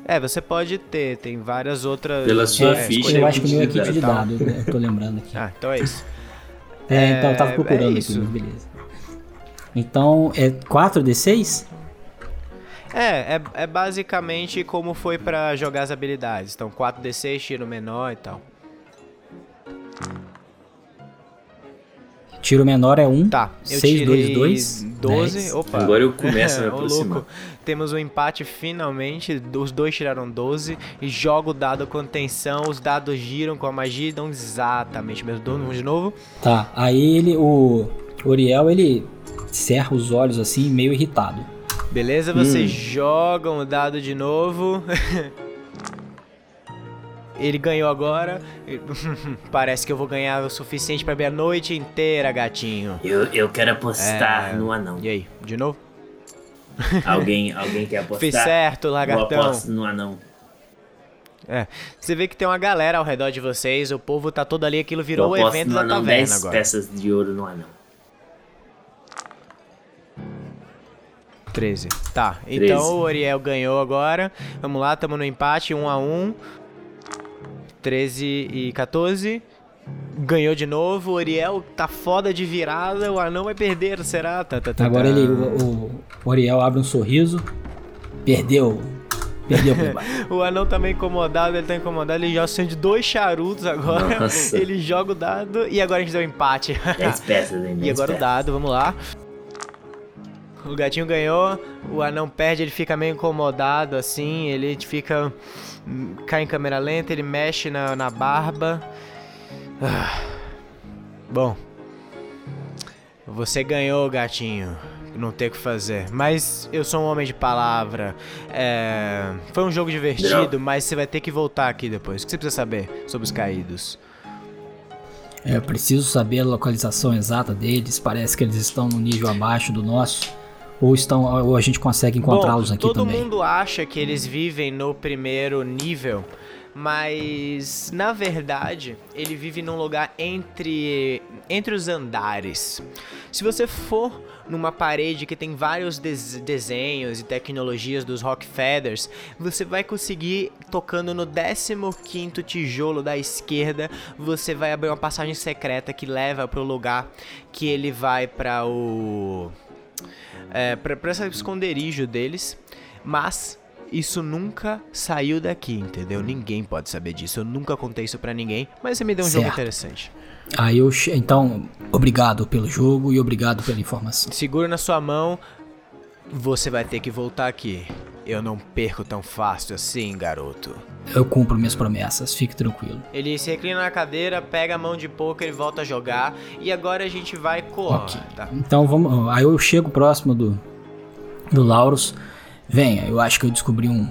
É, você pode ter, tem várias outras. Pela sua é, ficha, eu acho que o meu é kit de tal. dados, eu eu tô lembrando aqui. Ah, então é isso. É, então eu tava é procurando aqui, isso. mas beleza. Então, é 4d6? É, é, é basicamente como foi pra jogar as habilidades. Então, 4d6, tiro menor e tal. Tiro menor é 1. Tá, eu 6, 2, tirei 2. 12. Opa. Agora eu começo a [laughs] me aproximar. louco. Temos um empate finalmente. Os dois tiraram 12. E joga o dado com tensão. Os dados giram com a magia e dão exatamente o mesmo. Dou de novo. Tá, aí ele, o Uriel, ele cerra os olhos assim, meio irritado. Beleza, vocês jogam o dado de novo. [laughs] Ele ganhou agora. [laughs] Parece que eu vou ganhar o suficiente pra ver a noite inteira, gatinho. Eu, eu quero apostar É. no anão. E aí, de novo? [laughs] Alguém, alguém quer apostar? Fiz certo, Eu lagartão. aposto no anão. É. Você vê que tem uma galera ao redor de vocês, o povo tá todo ali, aquilo virou eu o evento no da anão taverna 10 agora. peças de ouro no anão. 13. Tá, 13. então o Oriel ganhou agora. Vamos lá, tamo no empate, 1 a 1 13 e 14. Ganhou de novo, o Oriel tá foda de virada, o anão vai perder, será? Tá, tá, tá, Agora tá. ele, o, o Uriel abre um sorriso. Perdeu. Perdeu. [laughs] O anão tá meio incomodado, ele tá incomodado, ele já acende dois charutos agora. Nossa. [laughs] Ele joga o dado e agora a gente deu um empate. 10 peças, hein? [laughs] E 10 agora o peças. dado, vamos lá. O gatinho ganhou, o anão perde, ele fica meio incomodado assim, ele fica. hum, cai em câmera lenta, ele mexe na, na barba. Ah. Bom. Você ganhou, gatinho. Não tem o que fazer. Mas eu sou um homem de palavra. É, Foi um jogo divertido, mas você vai ter que voltar aqui depois. O que você precisa saber sobre os caídos? É, eu preciso saber a localização exata deles. Parece que eles estão no nível abaixo do nosso. Ou, estão, ou a gente consegue encontrá-los aqui todo também. mundo acha que eles vivem no primeiro nível, mas na verdade ele vive num lugar entre entre os andares. Se você for numa parede que tem vários des- desenhos e tecnologias dos Rockefellers, você vai conseguir tocando no 15º tijolo da esquerda, você vai abrir uma passagem secreta que leva para o lugar que ele vai para o é, pra, pra esse esconderijo deles, mas isso nunca saiu daqui, entendeu? Ninguém pode saber disso. Eu nunca contei isso pra ninguém, mas você me deu um jogo Certo. interessante. Aí eu. che- Então, obrigado pelo jogo e obrigado pela informação. Segura na sua mão, você vai ter que voltar aqui. Eu não perco tão fácil assim, garoto. Eu cumpro minhas promessas, fique tranquilo. Ele se reclina na cadeira, pega a mão de poker e volta a jogar. E agora a gente vai colar, Ok. tá? Então vamos. Aí eu chego próximo do, do Laurus. Venha, eu acho que eu descobri um,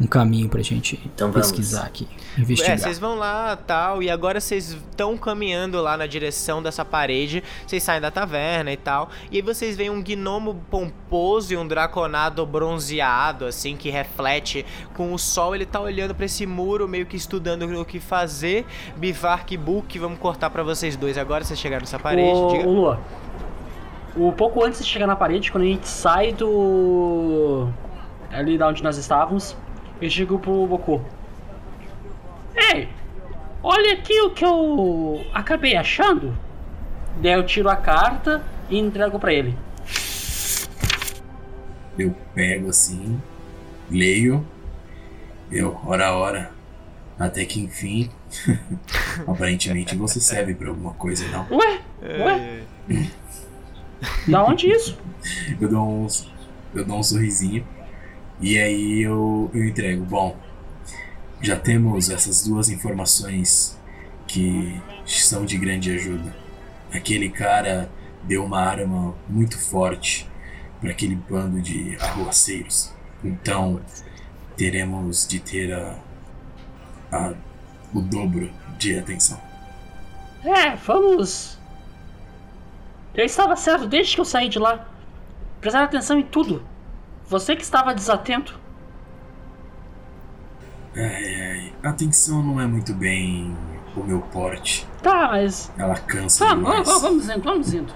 um caminho pra gente Então vamos. pesquisar aqui, É, investigar. vocês vão lá tal, e agora vocês estão caminhando lá na direção dessa parede. Vocês saem da taverna e tal. E aí vocês veem um gnomo pomposo e um draconado bronzeado, assim, que reflete com o sol. Ele tá olhando pra esse muro, meio que estudando o que fazer. Bivark e Book, vamos cortar pra vocês dois agora. Vocês chegaram nessa parede. Ô, diga. ô Lua, o pouco antes de chegar na parede, quando a gente sai do. ali da onde nós estávamos, eu digo pro Boku: Ei, olha aqui o que eu acabei achando. Daí eu tiro a carta e entrego pra ele. Eu pego assim, leio, eu, ora ora, até que enfim, [laughs] aparentemente você serve pra alguma coisa, não? Ué, ué, da onde isso? [laughs] Eu dou um, eu dou um sorrisinho e aí eu, eu entrego. Bom, já temos essas duas informações que são de grande ajuda. Aquele cara deu uma arma muito forte para aquele bando de arruaceiros. Então teremos de ter a, a- o dobro de atenção. É, vamos. Eu estava certo desde que eu saí de lá. Prestar atenção em tudo. Você que estava desatento. Ai, ai, a atenção não é muito bem o meu porte. Tá, mas. Ela cansa Vamos, demais. vamos, vamos indo, vamos indo.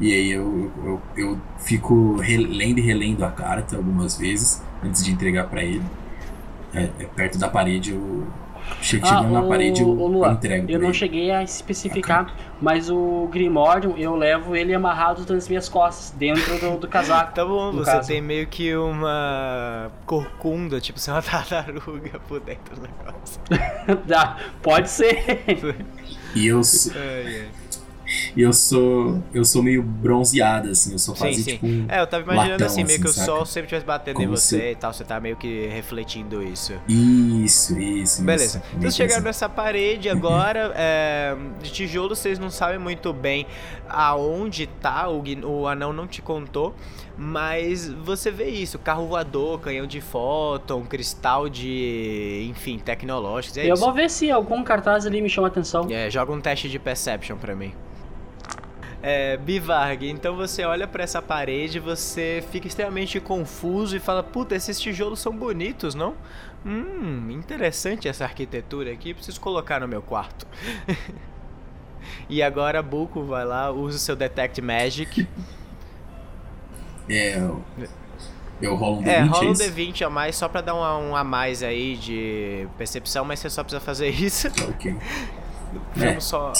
E aí eu, eu, eu fico relendo e relendo a carta algumas vezes antes de entregar pra ele. É, é perto da parede, eu. Che- Chegando na o- parede, eu, o Lua, eu entrego eu não cheguei a especificar, mas o Grimório eu levo ele amarrado nas minhas costas, dentro do, do casaco. [laughs] Tá bom, você caso. tem meio que uma corcunda, tipo, você é uma [laughs] tartaruga por dentro do negócio. [laughs] Dá, pode ser. E eu, ai. E eu sou. Eu sou meio bronzeada, assim, eu só Sim, fazia sim. tipo um. É, eu tava imaginando latão, assim, meio que o assim, sol sempre estivesse batendo em Como você se- e tal, você tá meio que refletindo isso. Isso, isso. Beleza. isso. Então vocês chegaram assim. nessa parede agora, [laughs] é, de tijolo vocês não sabem muito bem aonde tá, o, o anão não te contou, mas você vê isso, carro voador, canhão de fóton, cristal de, enfim, tecnológicos, é eu isso. vou ver se algum cartaz ali me chama atenção. É, joga um teste de perception pra mim. É, Bivarg, então você olha pra essa parede, você fica extremamente confuso e fala: Puta, esses tijolos são bonitos, não? Hum, interessante essa arquitetura aqui, preciso colocar no meu quarto. [laughs] e agora Buco vai lá, usa o seu Detect Magic. É, eu, eu rolo um D20, É, rola um isso? D20 a mais só pra dar um, um a mais aí de percepção, mas você só precisa fazer isso. Ok. [laughs] Vamos É. só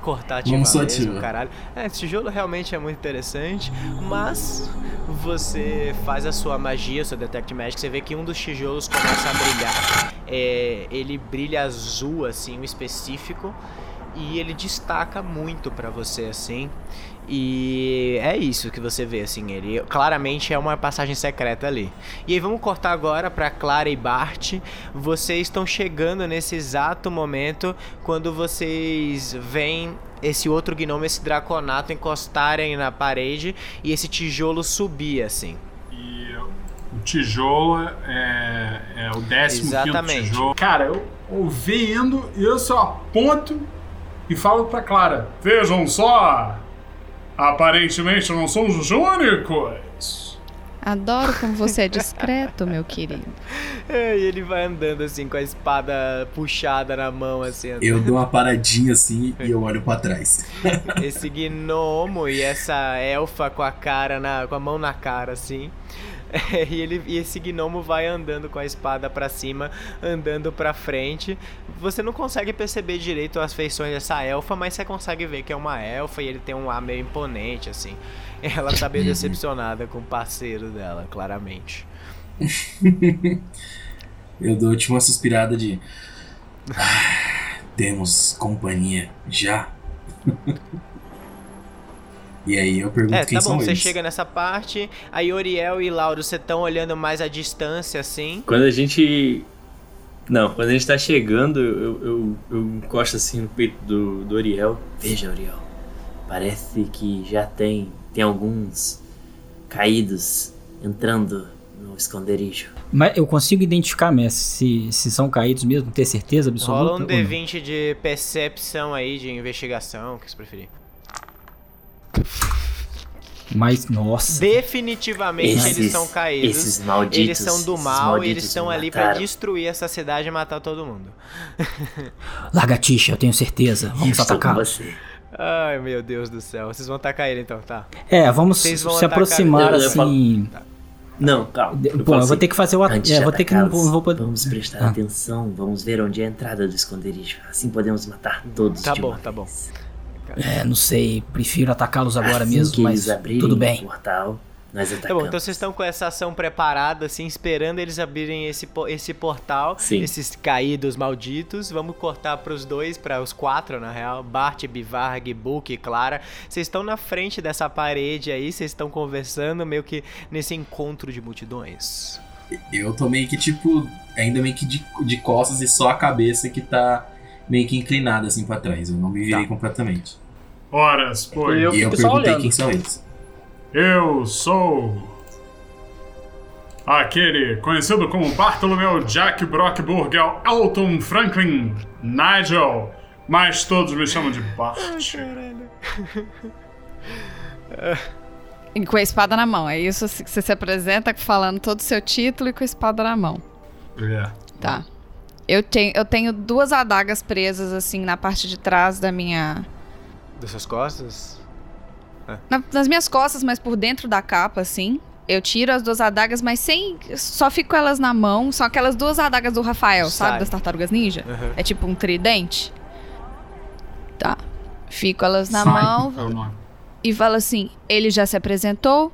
cortar ativar Vamos mesmo, ativar. caralho. É, tijolo realmente é muito interessante, mas você faz a sua magia, seu Detect Magic, você vê que um dos tijolos começa a brilhar. É, ele brilha azul, assim, um específico, e ele destaca muito pra você, assim. E é isso que você vê, assim, ele claramente é uma passagem secreta ali. E aí vamos cortar agora pra Clara e Bart. Vocês estão chegando nesse exato momento quando vocês veem esse outro gnomo, esse draconato encostarem na parede e esse tijolo subir assim. E o tijolo é, é o décimo Exatamente. quinto tijolo. Cara, eu, eu vendo e eu só aponto e falo pra Clara: Vejam só! Aparentemente não somos os únicos. Adoro como você é discreto, meu querido. [laughs] É, e ele vai andando assim com a espada puxada na mão assim. Eu dou uma paradinha assim [laughs] e eu olho pra trás. esse gnomo e essa elfa com a cara na, com a mão na cara assim. É, [laughs] e, ele, e esse gnomo vai andando com a espada pra cima, andando pra frente. Você não consegue perceber direito as feições dessa elfa, mas você consegue ver que é uma elfa e ele tem um ar meio imponente assim. [laughs] Ela tá bem decepcionada com o parceiro dela, claramente. [laughs] Eu dou tipo uma suspirada de. "Ah, temos companhia já. E aí eu pergunto É, quem tá bom, são você eles. chega nessa parte, aí Oriel e Lauro, você estão olhando mais à distância, assim. Quando a gente. Não, quando a gente tá chegando, eu, eu, eu encosto assim no peito do, do Oriel. Veja, Oriol. Parece que já tem, tem alguns caídos entrando no esconderijo. Mas eu consigo identificar, mestre, se, se são caídos mesmo, ter certeza absoluta? Rola um ou não? D20 de percepção aí, de investigação, o que você preferir. Mas, nossa. Definitivamente Esses- eles são caídos. Esses malditos. eles são do mal e eles estão ali pra mataram. destruir essa cidade e matar todo mundo. [laughs] Lagartixa, eu tenho certeza. Vamos atacar. Ai, meu Deus do céu. Vocês vão atacar ele então, tá? É, vamos Vocês se aproximar Eu- eu falo- assim. Não, calma. Eu Pô, eu vou assim, ter que fazer o. at- Antes É, vou ter que. Não vou poder. Vamos prestar Ah. atenção, vamos ver onde é a entrada do esconderijo. Assim podemos matar todos Tá de bom, uma tá bom. Vez. É, não sei. Prefiro atacá-los agora assim mesmo, que mas eles abrirem tudo o bem. portal, nós Tá atacamos. bom, então vocês estão com essa ação preparada, assim, esperando eles abrirem esse, esse portal, Sim. esses caídos malditos. Vamos cortar pros dois, para os quatro, na real. Bart, Bivarg, Book e Clara. Vocês estão na frente dessa parede aí, vocês estão conversando meio que nesse encontro de multidões. Eu tô meio que, tipo, ainda meio que de, de costas e só a cabeça que tá meio que inclinada assim pra trás. Eu não me virei Tá. completamente. Horas, pois. Eu e eu perguntei olhando. quem são eles. Eu sou. Aquele conhecido como Bartolomeu Jack Brockburger Elton Franklin Nigel, mas todos me chamam de Bart. [laughs] E com a espada na mão. É isso que você se apresenta falando todo o seu título e com a espada na mão. É. Tá. Eu tenho, eu tenho duas adagas presas, assim, na parte de trás da minha. Das suas costas? na- nas minhas costas, mas por dentro da capa, assim. Eu tiro as duas adagas, mas sem. Só fico com elas na mão. São aquelas duas adagas do Rafael, Sai. sabe? Das tartarugas ninja. Aham. É tipo um tridente. Tá. Fico elas na Sai. mão É o nome. e falo assim: ele já se apresentou.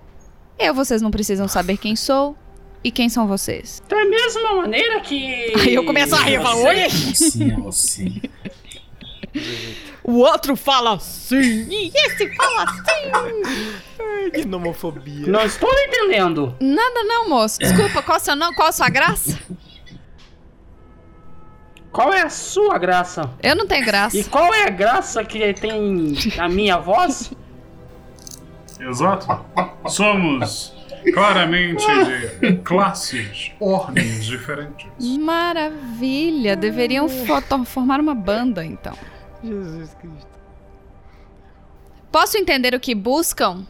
Eu, vocês não precisam saber quem sou. E quem são vocês? Da mesma maneira que. Aí eu começo a rir, eu falo, oi! Sim, é você. O outro fala assim, e esse fala assim. Ai, que nomofobia. Não estou entendendo. Nada não, moço. Desculpa, qual seu nome? Qual a sua graça? Qual é a sua graça? Eu não tenho graça. E qual é a graça que tem a minha voz? Exato. Somos claramente de classes, ordens diferentes. Maravilha. Deveriam formar uma banda, então. Jesus Cristo. Posso entender o que buscam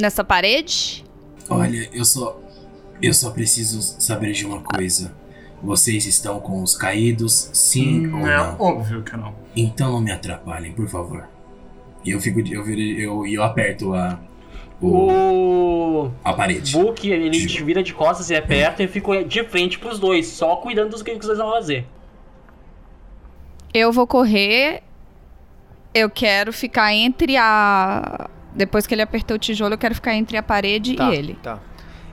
nessa parede? Olha, eu só. Eu só preciso saber de uma coisa. Vocês estão com os caídos, sim ou é não? óbvio que não. Então não me atrapalhem, por favor. E eu fico. de- Eu, viro- eu, eu aperto a. O, O a parede. Book, ele vira de costas e aperta e eu fico de frente pros dois, só cuidando dos que vocês vão fazer. Eu vou correr. Eu quero ficar entre a. Depois que ele apertou o tijolo, eu quero ficar entre a parede Tá, e ele. Tá.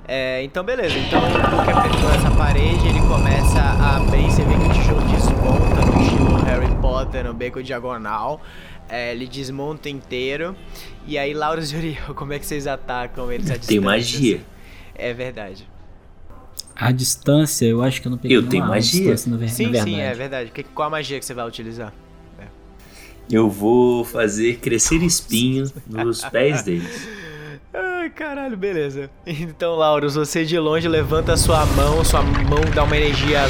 É, então, beleza. Então, o Book apertou essa parede, ele começa a abrir. Você vê que o tijolo desmonta no estilo Harry Potter, no beco diagonal. É, ele desmonta inteiro. E aí, Laurus e Uriel, [laughs] como é que vocês atacam eles à distância? Tem magia. assim? É verdade. A distância, eu acho que eu não peguei Eu tenho magia. Sim, sim, é verdade. Que, qual a magia que você vai utilizar? Eu vou fazer crescer espinho nos [laughs] pés deles. Ai, caralho, beleza. Então, Laurus, você de longe levanta a sua mão, sua mão dá uma energia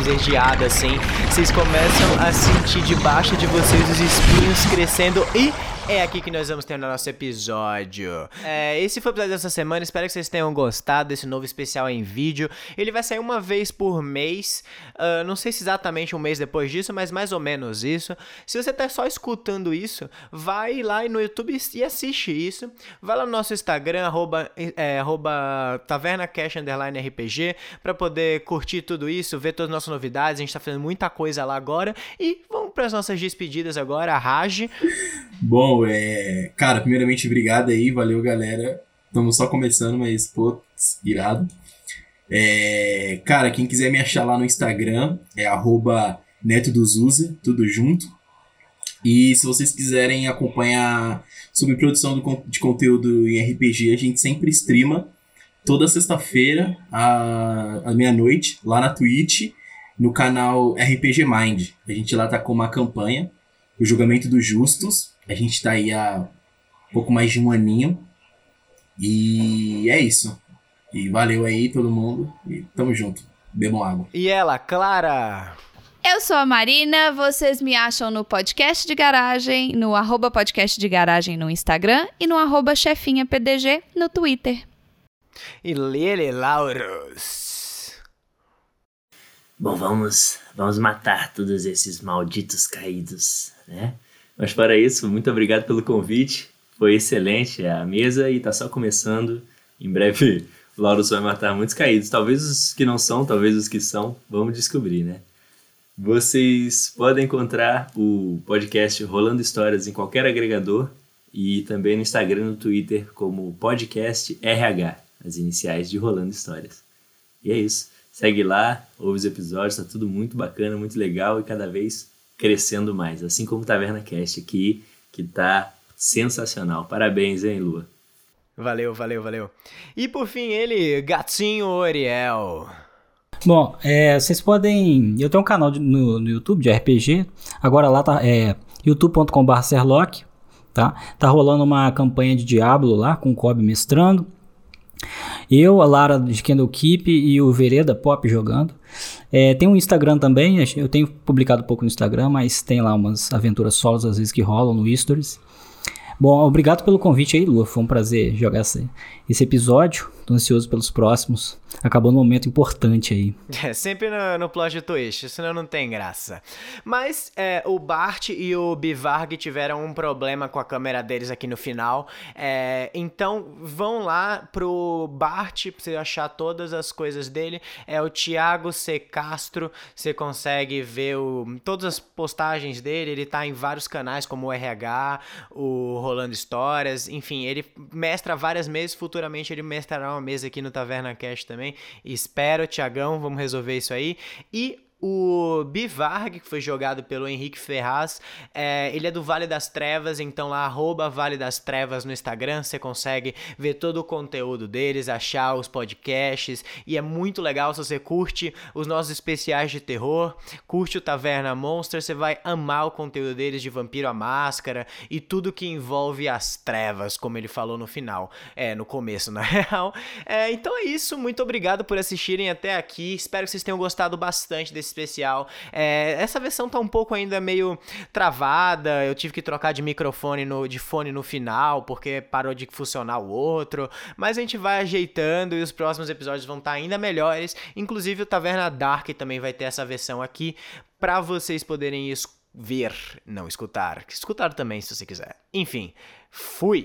esverdeada assim. Vocês começam a sentir debaixo de vocês os espinhos crescendo e é aqui que nós vamos terminar nosso episódio. É, esse foi o episódio dessa semana. Espero que vocês tenham gostado desse novo especial em vídeo. Ele vai sair uma vez por mês. Ah, não sei se exatamente um mês depois disso, mas mais ou menos isso. Se você tá só escutando isso, vai lá no YouTube e assiste isso. Vai lá no nosso Instagram, arroba, é, arroba pra poder curtir tudo isso, ver todas as nossas novidades. A gente tá fazendo muita coisa lá agora. E vamos pras nossas despedidas agora. Raj. Bom, é. Cara, primeiramente, obrigado aí, valeu, galera. Estamos só começando, mas, pô, irado. É, cara, quem quiser me achar lá no Instagram é arroba Neto do Zuza, tudo junto. E se vocês quiserem acompanhar sobre produção de conteúdo em RPG, a gente sempre streama toda sexta-feira, à, à meia-noite, lá na Twitch, no canal RPG Mind. A gente lá tá com uma campanha, o julgamento dos justos. A gente tá aí há pouco mais de um aninho. E é isso. E valeu aí todo mundo. E tamo junto. Bebam água. E ela, Clara? Eu sou a Marina, vocês me acham no podcast de garagem, no arroba podcast de garagem no Instagram e no arroba chefinhapdg no Twitter. E Lele Lauros. Bom, vamos, vamos matar todos esses malditos caídos, né? Mas para isso, muito obrigado pelo convite. Foi excelente a mesa e está só começando. Em breve o Lauros vai matar muitos caídos. Talvez os que não são, talvez os que são. Vamos descobrir, né? Vocês podem encontrar o podcast Rolando Histórias em qualquer agregador e também no Instagram e no Twitter como podcast RH, as iniciais de Rolando Histórias. E é isso. Segue lá, ouve os episódios, tá tudo muito bacana, muito legal e cada vez crescendo mais. Assim como o Taverna Cast aqui, que tá sensacional. Parabéns, hein, Lua? Valeu, valeu, valeu. E por fim, ele, Gatinho Oriel. Bom, é, vocês podem. Eu tenho um canal de, no, no, YouTube de RPG. Agora lá tá é youtube.com.br. Tá? tá rolando uma campanha de Diablo lá com o Kobe mestrando. Eu, a Lara de Kendall Keep e o Vereda Pop jogando. É, tem um Instagram também, eu tenho publicado pouco no Instagram, mas tem lá umas aventuras solos às vezes que rolam no Stories. Bom, obrigado pelo convite aí, Lua. Foi um prazer jogar esse, esse episódio. Tô ansioso pelos próximos. Acabou num momento importante aí. É, sempre no, no plot twist, senão não tem graça. Mas é, o Bart e o Bivarg tiveram um problema com a câmera deles aqui no final. É, então vão lá pro Bart pra você achar todas as coisas dele. É o Thiago C. Castro. Você consegue ver o, todas as postagens dele. Ele tá em vários canais, como o RH, o rolando histórias, enfim, ele mestra várias mesas, futuramente ele mestrará uma mesa aqui no Taverna Cash também. Espero, Tiagão, vamos resolver isso aí. E o Bivarg, que foi jogado pelo Henrique Ferraz, é, ele é do Vale das Trevas, então lá, arroba Vale das Trevas no Instagram, você consegue ver todo o conteúdo deles, achar os podcasts, e é muito legal se você curte os nossos especiais de terror, curte o Taverna Monster, você vai amar o conteúdo deles de Vampiro à Máscara e tudo que envolve as trevas, como ele falou no final, é, no começo, [laughs] na real. É, então é isso, muito obrigado por assistirem até aqui, espero que vocês tenham gostado bastante desse especial. É, essa versão tá um pouco ainda meio travada, eu tive que trocar de microfone no, de fone no final, porque parou de funcionar o outro, mas a gente vai ajeitando e os próximos episódios vão estar tá ainda melhores. Inclusive o Taverna Dark também vai ter essa versão aqui para vocês poderem ver, não escutar, escutar também se você quiser. Enfim, fui.